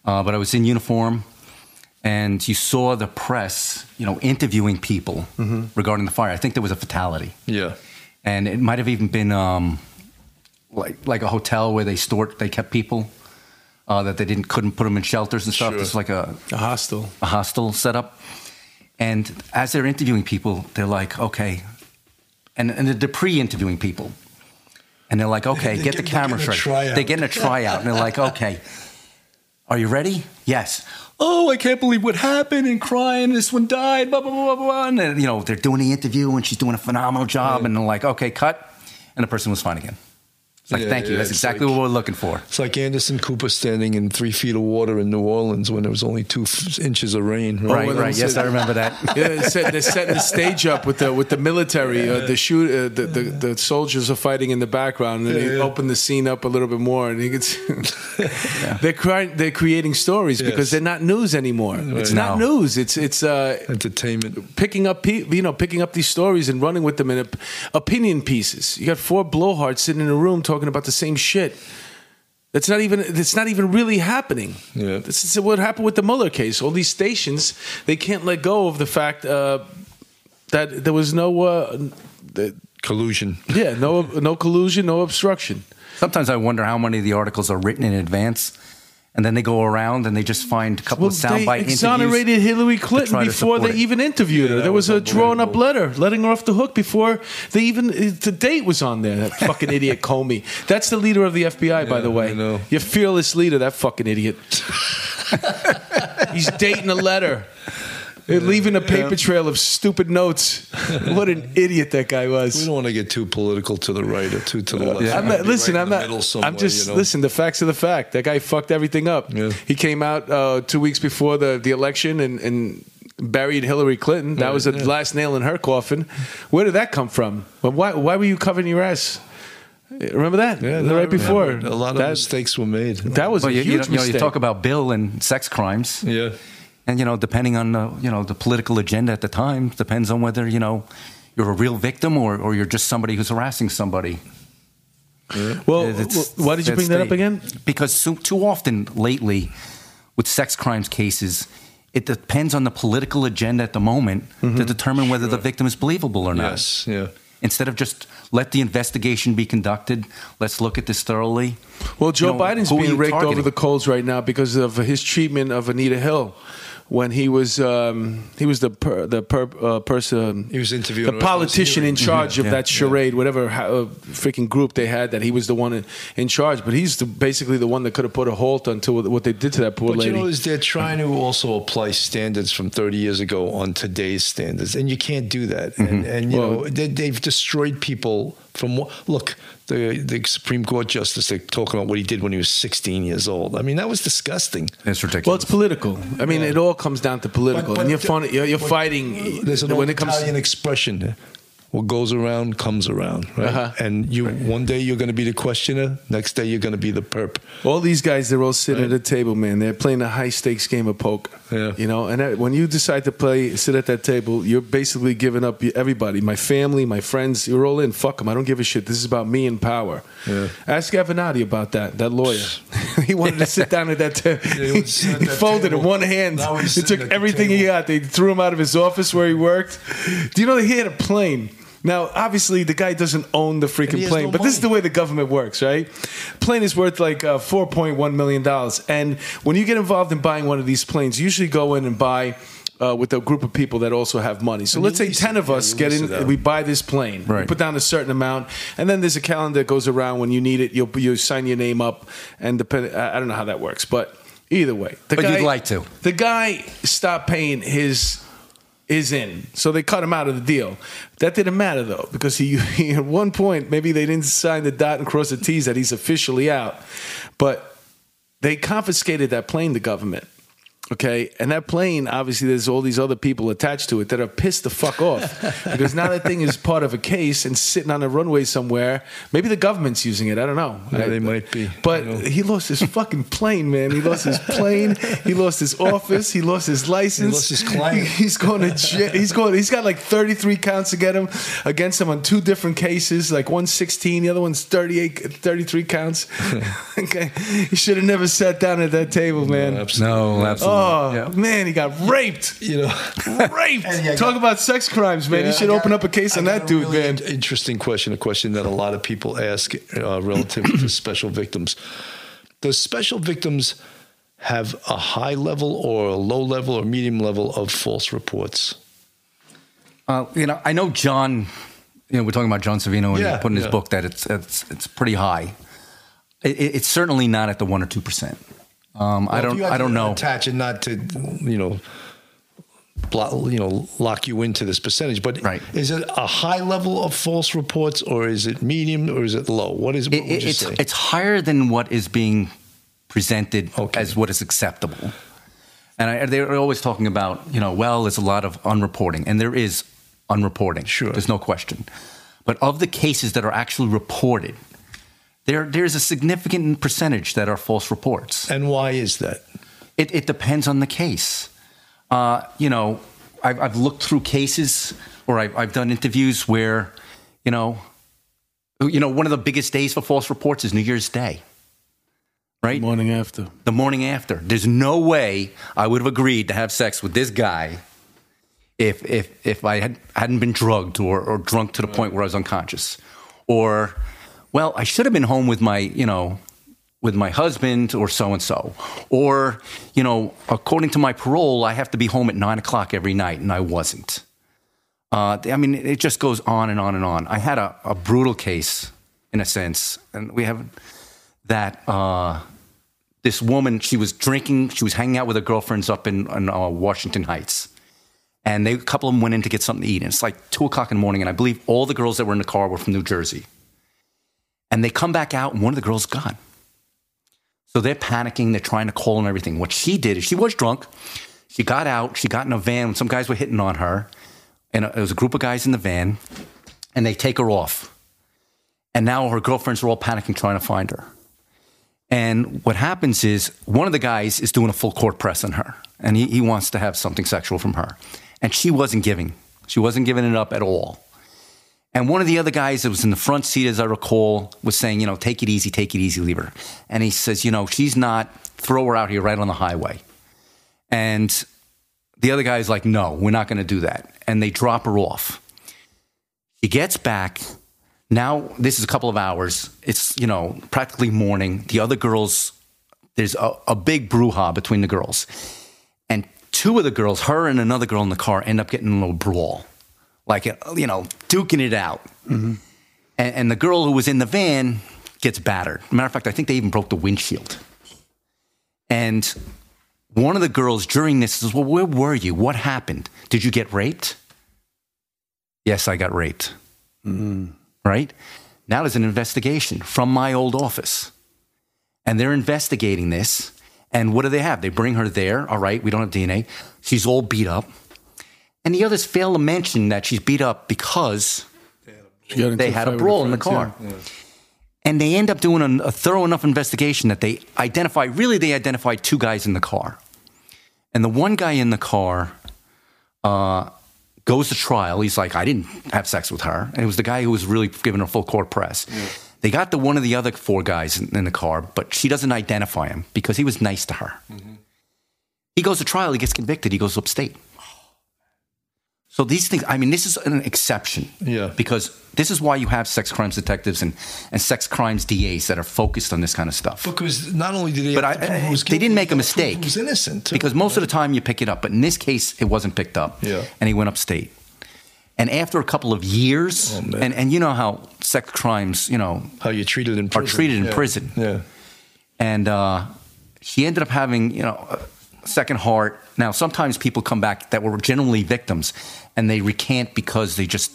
uh, but I was in uniform, and you saw the press, you know, interviewing people regarding the fire. I think there was a fatality, yeah. And it might have even been um, like like a hotel where they stored they kept people uh, that they didn't couldn't put them in shelters and stuff. Sure. It's like a A hostile. a hostel setup. And as they're interviewing people, they're like, okay, and, and they're pre-interviewing people. And they're like, okay, They get get- the they're cameras ready. They're getting a tryout. And they're like, okay, are you ready? Yes. Oh, I can't believe what happened and crying. This one died, blah, blah, blah, blah, blah. And, then, you know, they're doing the interview and she's doing a phenomenal job. And they're like, okay, cut. And the person was fine again. Like, Yeah, thank you. yeah, That's exactly like- what we're looking for. It's like Anderson Cooper standing in three feet of water in New Orleans when there was only two f- inches of rain. Right, they right. Yes, I remember that. Yeah, they're, set, they're setting the stage up with the with the military. Uh, the shoot, uh, the, the the soldiers are fighting in the background, and they open the scene up a little bit more, and you can see they're they're creating stories because they're not news anymore. It's not news. It's it's uh, Entertainment. picking up pe- you know picking up these stories and running with them in op- opinion pieces. You got four blowhards sitting in a room talking about the same shit. That's not even it's not even really happening. Yeah. This is what happened with the Mueller case. All these stations they can't let go of the fact uh, that there was no uh, the, Collusion. yeah no no collusion, no obstruction. Sometimes I wonder how many of the articles are written in advance, and then they go around and they just find a couple Well, of they soundbite interviews. They exonerated Hillary Clinton try to before they it. even interviewed her. There was, was a drawn up letter letting her off the hook before they even uh, the date was on there. That fucking idiot Comey. That's the leader of the FBI, by the way. I know. Your fearless leader, that fucking idiot. He's dating a letter. They're leaving a paper trail of stupid notes. What an idiot that guy was. We don't want to get too political to the right or too to the left. I'm not, listen, right I'm not. I'm just you know? listen. The facts are the fact. That guy fucked everything up. Yeah. He came out uh, two weeks before the the election and, and buried Hillary Clinton. That Yeah, was the yeah. last nail in her coffin. Where did that come from? Why why were you covering your ass? Remember that? Yeah, right no, I before a lot of that, mistakes were made. That was Well, a you, huge you know, mistake. you talk about Bill and sex crimes, yeah. And you know, depending on the you know the political agenda at the time, depends on whether you know you're a real victim or, or you're just somebody who's harassing somebody. well, It's- why did you bring that up again? Because so, too often lately, with sex crimes cases, it depends on the political agenda at the moment Mm-hmm. to determine whether the victim is believable or not. Yes. Yeah. Instead of just let the investigation be conducted, let's look at this thoroughly. Well, Joe You know, Biden's being raked over the coals right now because of his treatment of Anita Hill. When he was um, he was the per, the per, uh, person He was interviewing the politician in those charge of Yeah, that charade whatever uh, freaking group they had that he was the one in, in charge but he's the, basically the one that could have put a halt onto what what they did to that poor But lady. you know, is they're trying to also apply standards from 30 years ago on today's standards, and you can't do that. And, and you Well- know, they, they've destroyed people from what? Look, the the Supreme Court justice they're talking about what he did when he was 16 years old. I mean, that was disgusting. It's ridiculous. well, it's political. I mean, it all comes down to political, But- but and you're, the- fun, you're, you're but fighting There's an when it comes. Italian expression. What goes around comes around, right? Uh-huh. And you one day you're going to be the questioner, next day you're going to be the perp. All these guys, they're all sitting at a table, man. They're playing a high stakes game of poker. Yeah. You know, and that, when you decide to play, sit at that table, you're basically giving up everybody. My family, my friends, you're all in. Fuck them. I don't give a shit. This is about me and power. Yeah. Ask Avenatti about that, that lawyer. he wanted to sit down at that table. he he wanted to sit at that folded in one hand. He took everything he got. They threw him out of his office where he worked. Do you know that he had a plane? Now, obviously, the guy doesn't own the freaking plane, no but this is the way the government works, right? Plane is worth like uh, four point one million dollars, and when you get involved in buying one of these planes, you usually go in and buy. Uh, with a group of people that also have money, so And let's say ten of Yeah, us you get in. We buy this plane. We Right. put down a certain amount, and then there's a calendar that goes around when you need it. You'll you sign your name up, and depend. I I don't know how that works, but either way, the But guy, you'd like to. The guy stopped paying his is in. So they cut him out of the deal. That didn't matter though, because he, he at one point maybe they didn't sign the dot and cross the T's that he's officially out. But they confiscated that plane, the government. Okay, and that plane, obviously, there's all these other people attached to it that are pissed the fuck off because now that thing is part of a case and sitting on a runway somewhere. Maybe the government's using it. I don't know. Yeah, I- they might be. But he lost his fucking plane, man. He lost his plane. He lost his office. He lost his license. He lost his client. He's going to jail. He's going. He's got like 33 counts against him against him on two different cases. Like one's 16, the other one's 38, 33 counts. okay, he should have never sat down at that table, man. No, absolutely. Oh Yeah. man, he got raped. You know. Raped. Yeah, Talk got- about sex crimes, man. Yeah, you should got- open up a case I on that dude, really man. Interesting question. A question that a lot of people ask uh, relative to special victims. Does special victims have a high level or a low level or medium level of false reports? Uh, you know, I know John. You know, we're talking about John Savino and Yeah, he put in his book that it's it's it's pretty high. It, it- it's certainly not at the one or two percent. Um, I Well, if don't I don't know. Attach it not to you know. Block, you know, lock you into this percentage, but Right. is it a high level of false reports, or is it medium, or is it low? What is? What It- it- it's say? it's higher than what is being presented Okay. as what is acceptable. And I, they're always talking about, you know, well, there's a lot of unreporting, and there is unreporting. Sure. there's no question. But of the cases that are actually reported, there there's a significant percentage that are false reports. and why is that? It, it depends on the case. Uh, you know, I've, I've looked through cases or I've, I've done interviews where, you know, you know, one of the biggest days for false reports is New Year's Day, right? Morning after. The morning after. There's no way I would have agreed to have sex with this guy if if if I had hadn't been drugged or, or drunk to the point where I was unconscious, or well, I should have been home with my you know with my husband or so and so, or you know, according to my parole, I have to be home at nine o'clock every night, and I wasn't. Uh, I mean, it just goes on and on and on. I had a, a brutal case, in a sense, and we have that. Uh, this woman, she was drinking, she was hanging out with her girlfriends up in, in uh, Washington Heights. And they, a couple of them went in to get something to eat. And it's like two o'clock in the morning. And I believe all the girls that were in the car were from New Jersey. And they come back out, and one of the girls gone. So they're panicking. They're trying to call and everything. What she did is she was drunk. She got out. She got in a van. Some guys were hitting on her. And it was a group of guys in the van. And they take her off. And now her girlfriends are all panicking, trying to find her. And what happens is one of the guys is doing a full court press on her, and he, he wants to have something sexual from her. And she wasn't giving. She wasn't giving it up at all. And one of the other guys that was in the front seat, as I recall, was saying, you know, take it easy, take it easy, leave her. And he says, you know, she's not, throw her out here right on the highway. And the other guy's like, no, we're not going to do that. And they drop her off. She gets back. Now, this is a couple of hours. It's, you know, practically morning. The other girls, there's a, a big brouhaha between the girls. And two of the girls, her and another girl in the car, end up getting in a little brawl. Like, you know, duking it out. Mm-hmm. And, and the girl who was in the van gets battered. Matter of fact, I think they even broke the windshield. And one of the girls during this says, Well, where were you? What happened? Did you get raped? Yes, I got raped. Mm-hmm. Right? Now there's an investigation from my old office. And they're investigating this. And what do they have? They bring her there. All right, we don't have DNA. She's all beat up. And the others fail to mention that she's beat up because She got into they had a brawl her in the car. yeah. And they end up doing a, a thorough enough investigation that they identify, really, they identify two guys in the car. And the one guy in the car uh, goes to trial. He's like, I didn't have sex with her. And it was the guy who was really giving her full court press. They got the one of the other four guys in, in the car, but she doesn't identify him because he was nice to her. He goes to trial, he gets convicted, he goes upstate. So these things, I mean, this is an exception. Yeah. Because this is why you have sex crimes detectives and, and sex crimes DAs that are focused on this kind of stuff. Because not only did they, But I- who was they didn't make a had to prove mistake. was innocent. too. Because most of the time you pick it up, but in this case, it wasn't picked up. Yeah. And he went upstate. And after a couple of years, Oh, and, and you know how sex crimes, you know, how you treated in prison. treated in Yeah. prison. Yeah. and uh, she ended up having, you know, second heart. Now, sometimes people come back that were genuinely victims, and they recant because they just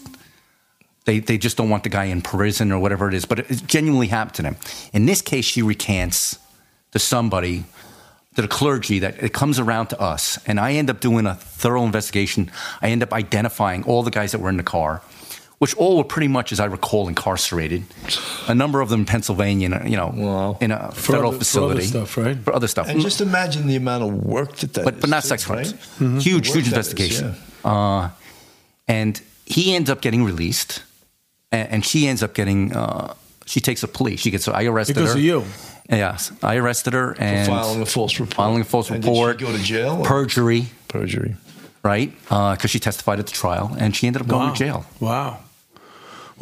they they just don't want the guy in prison or whatever it is. But it, it genuinely happened to them. In this case, she recants to somebody, to the clergy, that it comes around to us, and I end up doing a thorough investigation. I end up identifying all the guys that were in the car. Which all were pretty much, as I recall, incarcerated. A number of them in Pennsylvania, you know, Wow. in a For federal other- for facility other stuff, right? For other stuff, And just imagine the amount of work that that but is, but not too, sex crimes. right? Huge, Work huge that is, investigation. Uh, and he ends up getting released, and, and she ends up getting. Uh, she takes a plea. She gets. I arrested Because her. of you. Yes, I arrested her and filing a false report. Filing a false And did she report. go to jail or- Perjury, Perjury. right? Because she testified at the trial, and she ended up going Wow. to jail. Wow.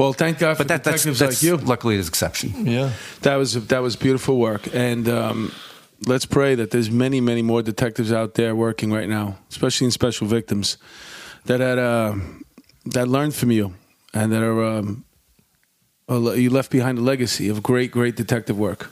Well, thank God for But that, that's, detectives that's like you. luckily an exception. Yeah. That was that was beautiful work, and um, let's pray that there's many, many more detectives out there working right now, especially in special victims, that had uh, that learned from you, and that are um, you left behind a legacy of great, great detective work.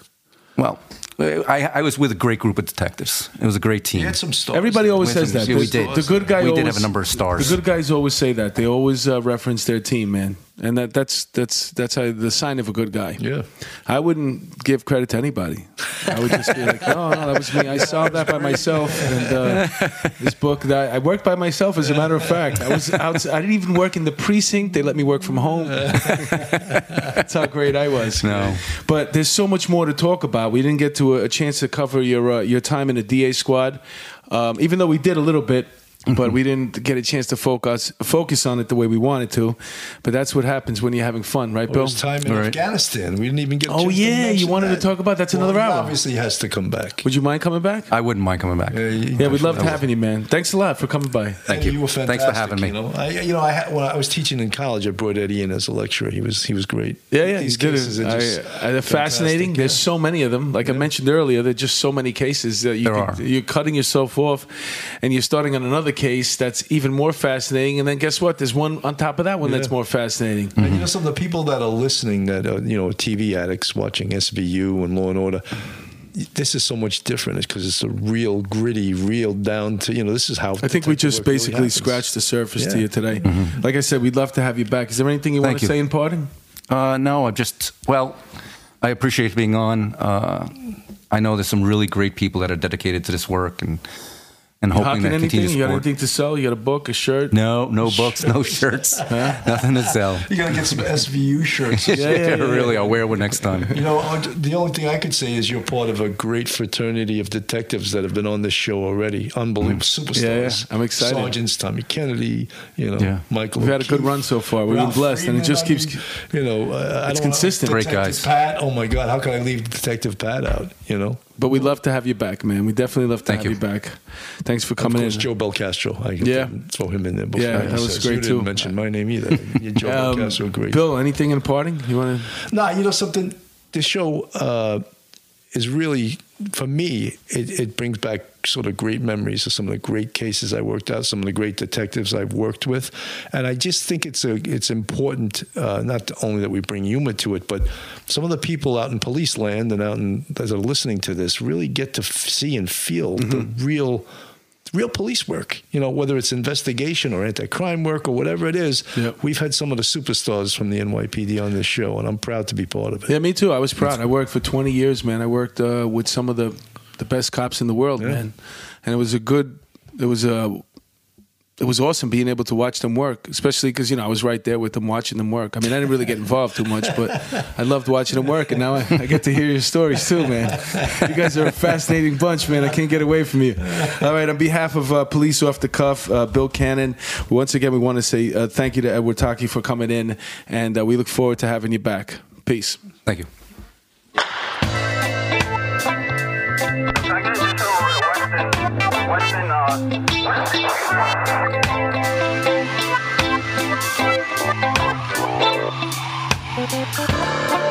Well, I, I was with a great group of detectives. It was a great team. You had some stars. Everybody always says that. Yeah, we did. The good guy We did always, have a number of stars. The good guys always say that. They always uh, reference their team, man, and that that's that's that's how, the sign of a good guy. Yeah. I wouldn't give credit to anybody. I would just be like, "No, no, that was me. I saw that by myself." And uh, this book, that I worked by myself. As a matter of fact, I was out. I didn't even work in the precinct. They let me work from home. That's how great I was. No. But there's so much more to talk about. We didn't get to a, a chance to cover your uh, your time in the DA squad, um, even though we did a little bit. But we didn't get a chance to focus focus on it the way we wanted to. But that's what happens when you're having fun, right, It Bill? was time in All right. Afghanistan. We didn't even get. a Oh, chance to yeah, you mention wanted to talk about- that's Well, another he hour. Obviously, has to come back. Would you mind coming back? I wouldn't mind coming back. Yeah, we'd love to having you, man. Thanks a lot for coming by. Thank And you. You were Thanks fantastic. for having me. You know, I, you know, I had, when I was teaching in college, I brought Eddie in as a lecturer. He was he was great. Yeah, yeah, These you did cases it. are just I, they're fascinating. fantastic, There's so many of them. Like I mentioned earlier, there's just so many cases that you There could- are. you're cutting yourself off, and you're starting on another case that's even more fascinating. And then guess what? There's one on top of that one that's more fascinating. And you know, some of the people that are listening, that are you know, TV addicts watching SVU and Law and Order. This is so much different because it's a real gritty, real down to you know. This is how I think we just work really basically happens. scratched the surface to you today. Like I said, we'd love to have you back. Is there anything you want to you. say in parting? Uh, no, I just well, I appreciate being on. Uh, I know there's some really great people that are dedicated to this work, and and hoping Hawking that anything? continues. You got anything to sell? You got a book, a shirt? No, no books, no shirts, nothing to sell. You gotta get some SVU shirts. yeah, yeah. really, I'll wear one next time. You know, uh, the only thing I could say is you're part of a great fraternity of detectives that have been on this show already. Unbelievable superstars. Yeah, yeah. I'm excited. Sergeants Tommy Kennedy, you know, Yeah. Michael. We've had a good run so far. We've been Ralph blessed, and it Freeman, just I keeps. mean, you know, uh, It's consistent. Great Detective guys. Pat, oh my God, how can I leave Detective Pat out? You know, But we'd love to have you back, man. We definitely love to Thank have you. you. back. Thanks for of coming course, in. Joe Belcastro. I can Yeah. throw him in there. Before Yeah, he that was says, great you didn't too. mention my name either. Joe Um, Belcastro, great. Bill, anything in parting? You want to? Nah, you know something. This show uh, is really, for me, it, it brings back sort of great memories of some of the great cases I worked out, some of the great detectives I've worked with, and I just think it's a it's important uh, not only that we bring humor to it, but some of the people out in police land and out in that are listening to this really get to f- see and feel the real real police work. You know, whether it's investigation or anti-crime work or whatever it is. Yep. We've had some of the superstars from the NYPD on this show, and I'm proud to be part of it. Yeah, me too. I was proud. I worked for 20 years, man. I worked uh, with some of the the best cops in the world, Yeah. man. And it was a good. It was a. It was awesome being able to watch them work, especially because you know I was right there with them watching them work. I mean, I didn't really get involved too much, but I loved watching them work, and now I, I get to hear your stories too, man. You guys are a fascinating bunch, man. I can't get away from you. All right, on behalf of uh, Police Off the Cuff, uh, Bill Cannon, once again we want to say uh, thank you to Edward Taki for coming in, and uh, we look forward to having you back. Peace. Thank you. I guess so. Western, Western, uh.